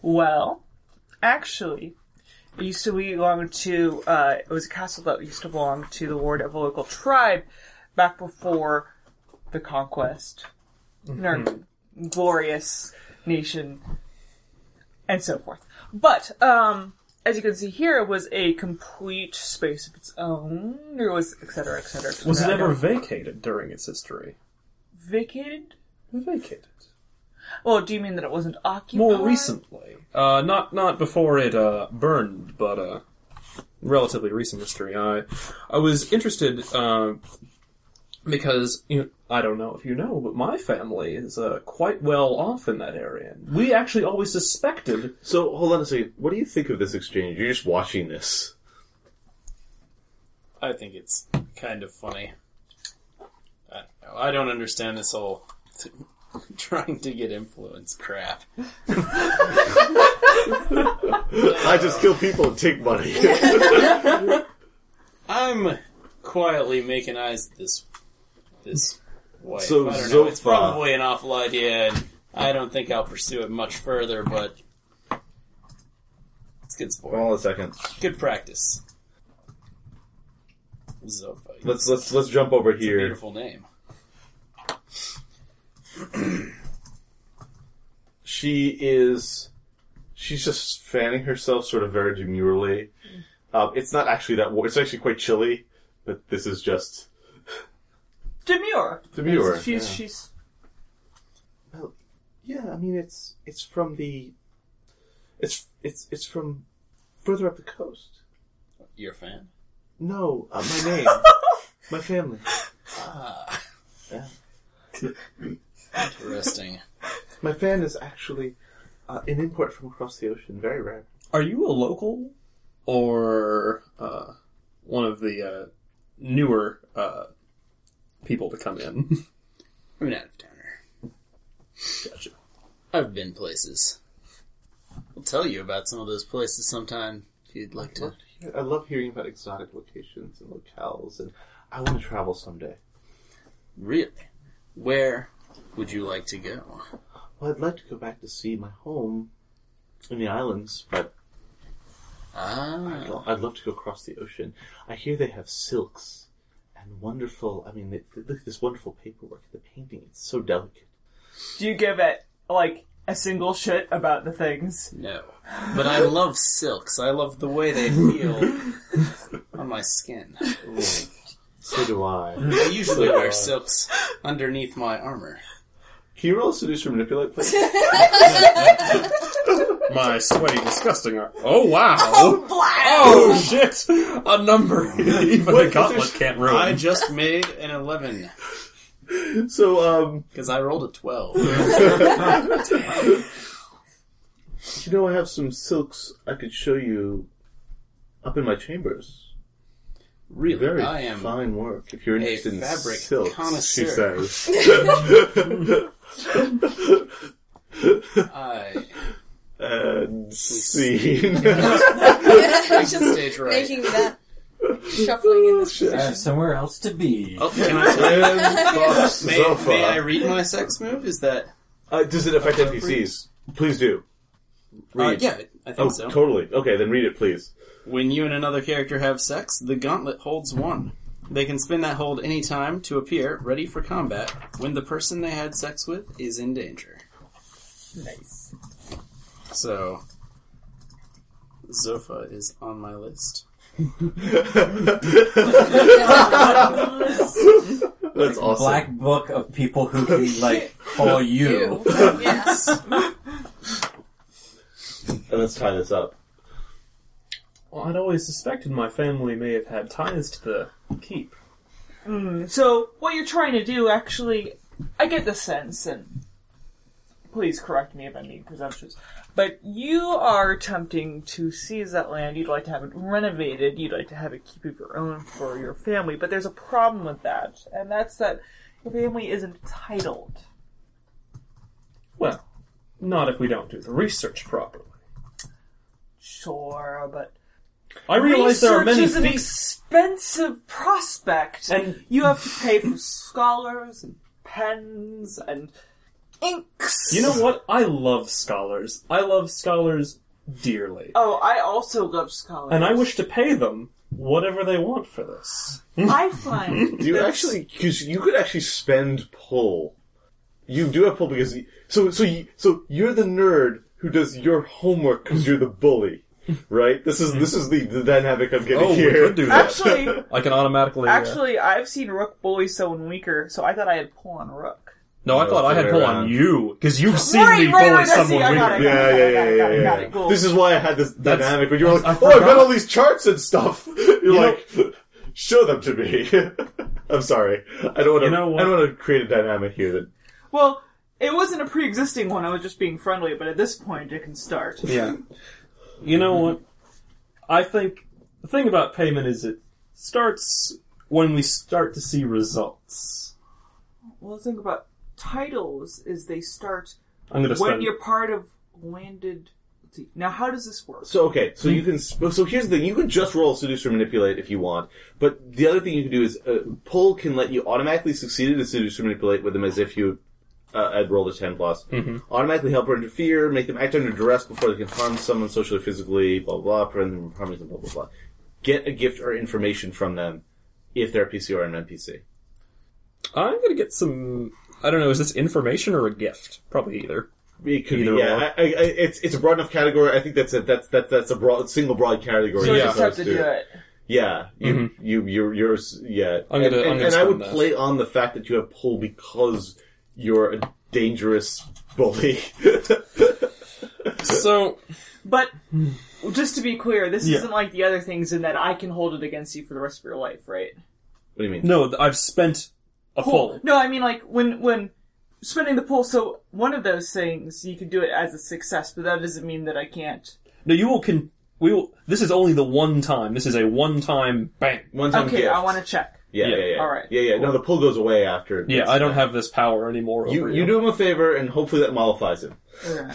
Well, actually, it used to belong to, uh, it was a castle that used to belong to the lord of a local tribe back before the conquest. In our glorious nation, and so forth. But, um, as you can see here, it was a complete space of its own. There was, et cetera, et cetera, et cetera. Was it ever vacated during its history? vacated? Vacated. Well, do you mean that it wasn't occupied? More recently. Uh, not not before it uh, burned, but uh, relatively recent history. I I was interested uh, because you know, I don't know if you know, but my family is uh, quite well off in that area. We actually always suspected. so hold on a second. What do you think of this exchange? You're just watching this. I think it's kind of funny. I don't know. I don't understand this whole trying to get influence crap. I just kill people and take money. I'm quietly making eyes at this this wife. So, I don't know. It's Zopha- probably an awful idea, and I don't think I'll pursue it much further. But it's good sport, hold on a second. good practice. Zopha. Let's let's let's jump over It's a here. beautiful name. She is. She's just fanning herself, sort of very demurely. Um, it's not actually that. War- it's actually quite chilly, but this is just Demure. demure. She's, yeah. she's, Well, Yeah, I mean it's it's from the it's it's it's from further up the coast. You're fan? No, uh, my name, my family. Ah. Yeah. Interesting. My fan is actually uh, an import from across the ocean, very rare. Are you a local or uh, one of the uh, newer uh, people to come in? I'm an out of towner. gotcha. I've been places. I'll tell you about some of those places sometime if you'd like to. I love hearing about exotic locations and locales, and I want to travel someday. Really? Where would you like to go? Well, I'd like to go back to see my home in the islands, but I'd, Ah, lo- I'd love to go across the ocean. I hear they have silks and wonderful. I mean, they, they look at this wonderful paperwork, the painting. It's so delicate. do you give it, like, a single shit about the things? no. But I love silks. I love the way they feel on my skin. So do I. I usually wear silks underneath my armor. Can you roll a seduce or manipulate, please? My sweaty, disgusting art. Oh wow! Oh, shit! A number even What? a gauntlet can't ruin. I just made an 11 so, um, because I rolled a 12. you know, I have some silks I could show you up in my chambers. Really, Very I am. fine work. If you're interested in fabric silks, connoisseur. she says. I and scene. just stage right. making that shuffling in this I have somewhere else to be. Oh, can I? May, Zopha. may I read my sex move? Is that? Uh, does it affect NPCs? Please do. Uh, Read. yeah, I think Oh, so. totally. Okay, then read it, please. When you and another character have sex, the gauntlet holds one. They can spin that hold any time to appear ready for combat when the person they had sex with is in danger. Nice. So, Zopha is on my list. That's awesome. Black book of people who can like call you. Ew. yes. And let's tie this up. Well, I'd always suspected my family may have had ties to the keep. Hmm, so, what you're trying to do, actually, I get the sense, and please correct me if I'm being presumptuous, but you are attempting to seize that land. You'd like to have it renovated. You'd like to have a keep of your own for your family. But there's a problem with that, and that's that your family isn't titled. Well, not if we don't do the research properly. Sure, but I realize there are research many is an feats. expensive prospect, And- you have to pay for scholars and pens and inks. You know what? I love scholars. I love scholars dearly. Oh, I also love scholars. And I wish to pay them whatever they want for this. I find Do you that- actually? Because you could actually spend pull. You do have pull because you, so so you, so you're the nerd who does your homework because you're the bully, right? This is this is the, the dynamic I'm getting Oh, we here. could do that. Actually, I can automatically. uh, actually, I've seen Rook bully someone weaker, so I thought I had pull on Rook. no, I thought I had way pull around. on you because you've seen Right, me right, bully right, I see, someone weaker. Yeah, yeah, yeah, yeah, yeah. Got it, yeah. cool. This is why I had this That's- dynamic. But you're like, I oh, I've got all these charts and stuff. You're know- like, show them to me. I'm sorry. I don't want to. You know what? I don't want to create a dynamic here that. Well, it wasn't a pre-existing one. I was just being friendly, but at this point, it can start. Yeah. You know what? I think the thing about payment is it starts when we start to see results. Well, the thing about titles is they start I'm going to when spend. you're part of landed. see, Now, how does this work? So okay, so you can. So here's the thing: you can just roll seduce or manipulate if you want, but the other thing you can do is uh, pull can let you automatically succeed at a seduce or manipulate with them as if you uh, had rolled a ten plus. Automatically help or interfere, make them act under duress before they can harm someone socially, physically, blah blah, blah prevent them from harming them, blah blah blah. Get a gift or information from them if they're a PC or an NPC. I'm going to get some. I don't know. Is this information or a gift? Probably either. It could Either be, yeah. I, I, I- it's it's a broad enough category. I think that's a that's that's that's a broad single broad category. So as you just have opposed to do it. Yeah, you you you're you're yeah. I'm gonna- and, I'm and, gonna and I would that. play on the fact that you have pull because you're a dangerous bully. So But just to be clear, this Yeah. isn't like the other things in that I can hold it against you for the rest of your life, right? what do you mean? no, I've spent a pull. No, I mean like when when spending the pull. So one of those things you can do it as a success, but that doesn't mean that I can't. No, you will. can. we will. This is only the one time. This is a one-time bang. One time Okay, gift. I want to check. Yeah, yeah, Yeah. yeah. All right. Yeah, yeah. No, the pull goes away after. Yeah, I don't have this power anymore. You over you do him a favor, and hopefully that mollifies him. Okay.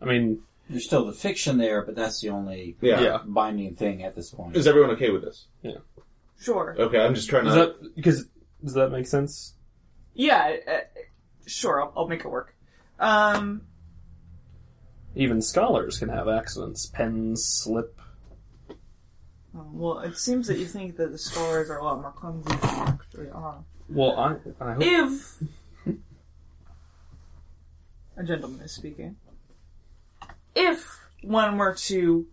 I mean, There's still the fiction there, but that's the only Yeah. Yeah. binding thing at this point. Is everyone okay with this? Yeah. Sure. Okay, I'm just trying to. does that because does that make sense? Yeah. Uh, sure. I'll, I'll make it work. Um. Even scholars can have accidents. Pens slip. Well, it seems that you think that the scholars are a lot more clumsy than they actually are. Well, I, I hope. If a gentleman is speaking, if one were to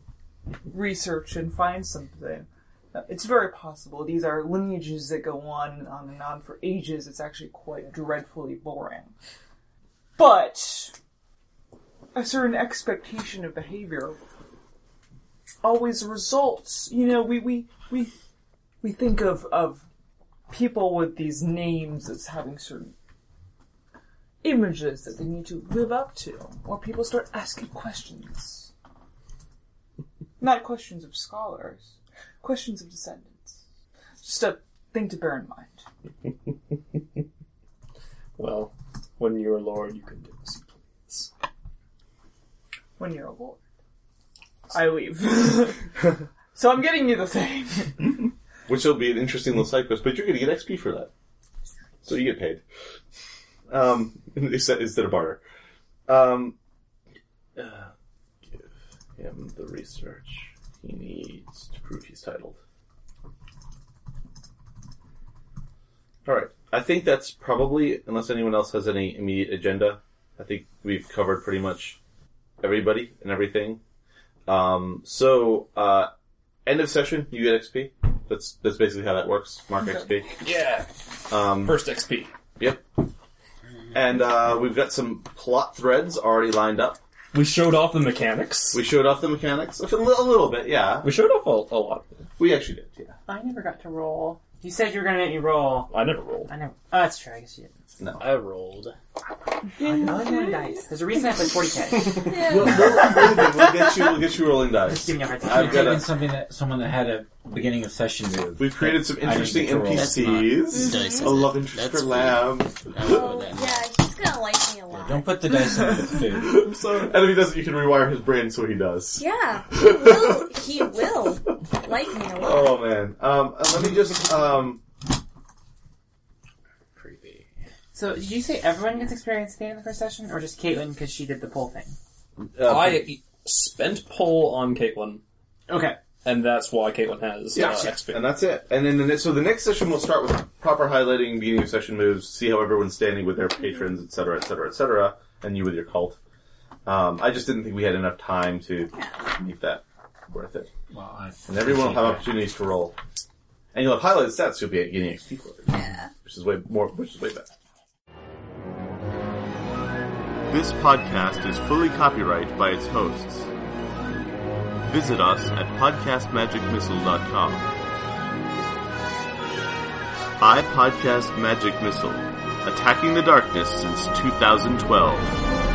research and find something, uh, it's very possible. These are lineages that go on and on and on for ages. It's actually quite dreadfully boring. But a certain expectation of behavior always results. You know, we we we we think of of people with these names as having certain images that they need to live up to, or people start asking questions. Not questions of scholars, questions of descendants. Just a thing to bear in mind. Well, when you're a lord, you can do as you please. When you're a lord, I leave. so I'm getting you the thing. Which will be an interesting little side quest, but you're going to get XP for that. So you get paid. Um, instead, instead of barter. Um, uh, give him the research he needs to prove he's titled. Alright. I think that's probably, unless anyone else has any immediate agenda, I think we've covered pretty much everybody and everything. Um, so, uh, end of session, you get XP. That's that's basically how that works. Mark XP. Yeah. Um, First XP. Yep. And uh, we've got some plot threads already lined up. We showed off the mechanics. We showed off the mechanics a little, a little bit, yeah. We showed off a, a lot. We actually did, yeah. I never got to roll. You said you were gonna make me roll. I never rolled. I never. Oh, that's true. I guess you didn't. I rolled. I like rolling dice. There's a reason I played 40k. We'll, we'll, we'll, we'll get you. We'll get you rolling Just dice. giving you a hard time. I've got Taking a, something that someone that had a beginning of session move. we've created some I didn't interesting get to roll. NPCs. Dice, A love interest That's for fine. Lamb. Oh, yeah, he's gonna like me a lot. Don't put the dice in with food. So, and if he doesn't, you can rewire his brain so he does. Yeah, he will. He will like me a lot. Oh man. Um, uh, let me just um. Creepy. So, did you say everyone gets experience at the end of the first session, or just Caitlin because she did the pull thing? Uh, I spent pull on Caitlin, Okay. and that's why Caitlin has Yeah, uh, XP. and that's it. And then the next, so the next session we'll start with proper highlighting, beginning of session moves, see how everyone's standing with their patrons, etc., etc., etc., and you with your cult. Um, I just didn't think we had enough time to make that worth it. Well, I And everyone will have opportunities to roll, and you'll have highlighted stats. So you'll be getting XP for it, Yeah. which is way more, which is way better. This podcast is fully copyright by its hosts. Visit us at podcastmagicmissile.com. I podcast Magic Missile, attacking the darkness since 2012.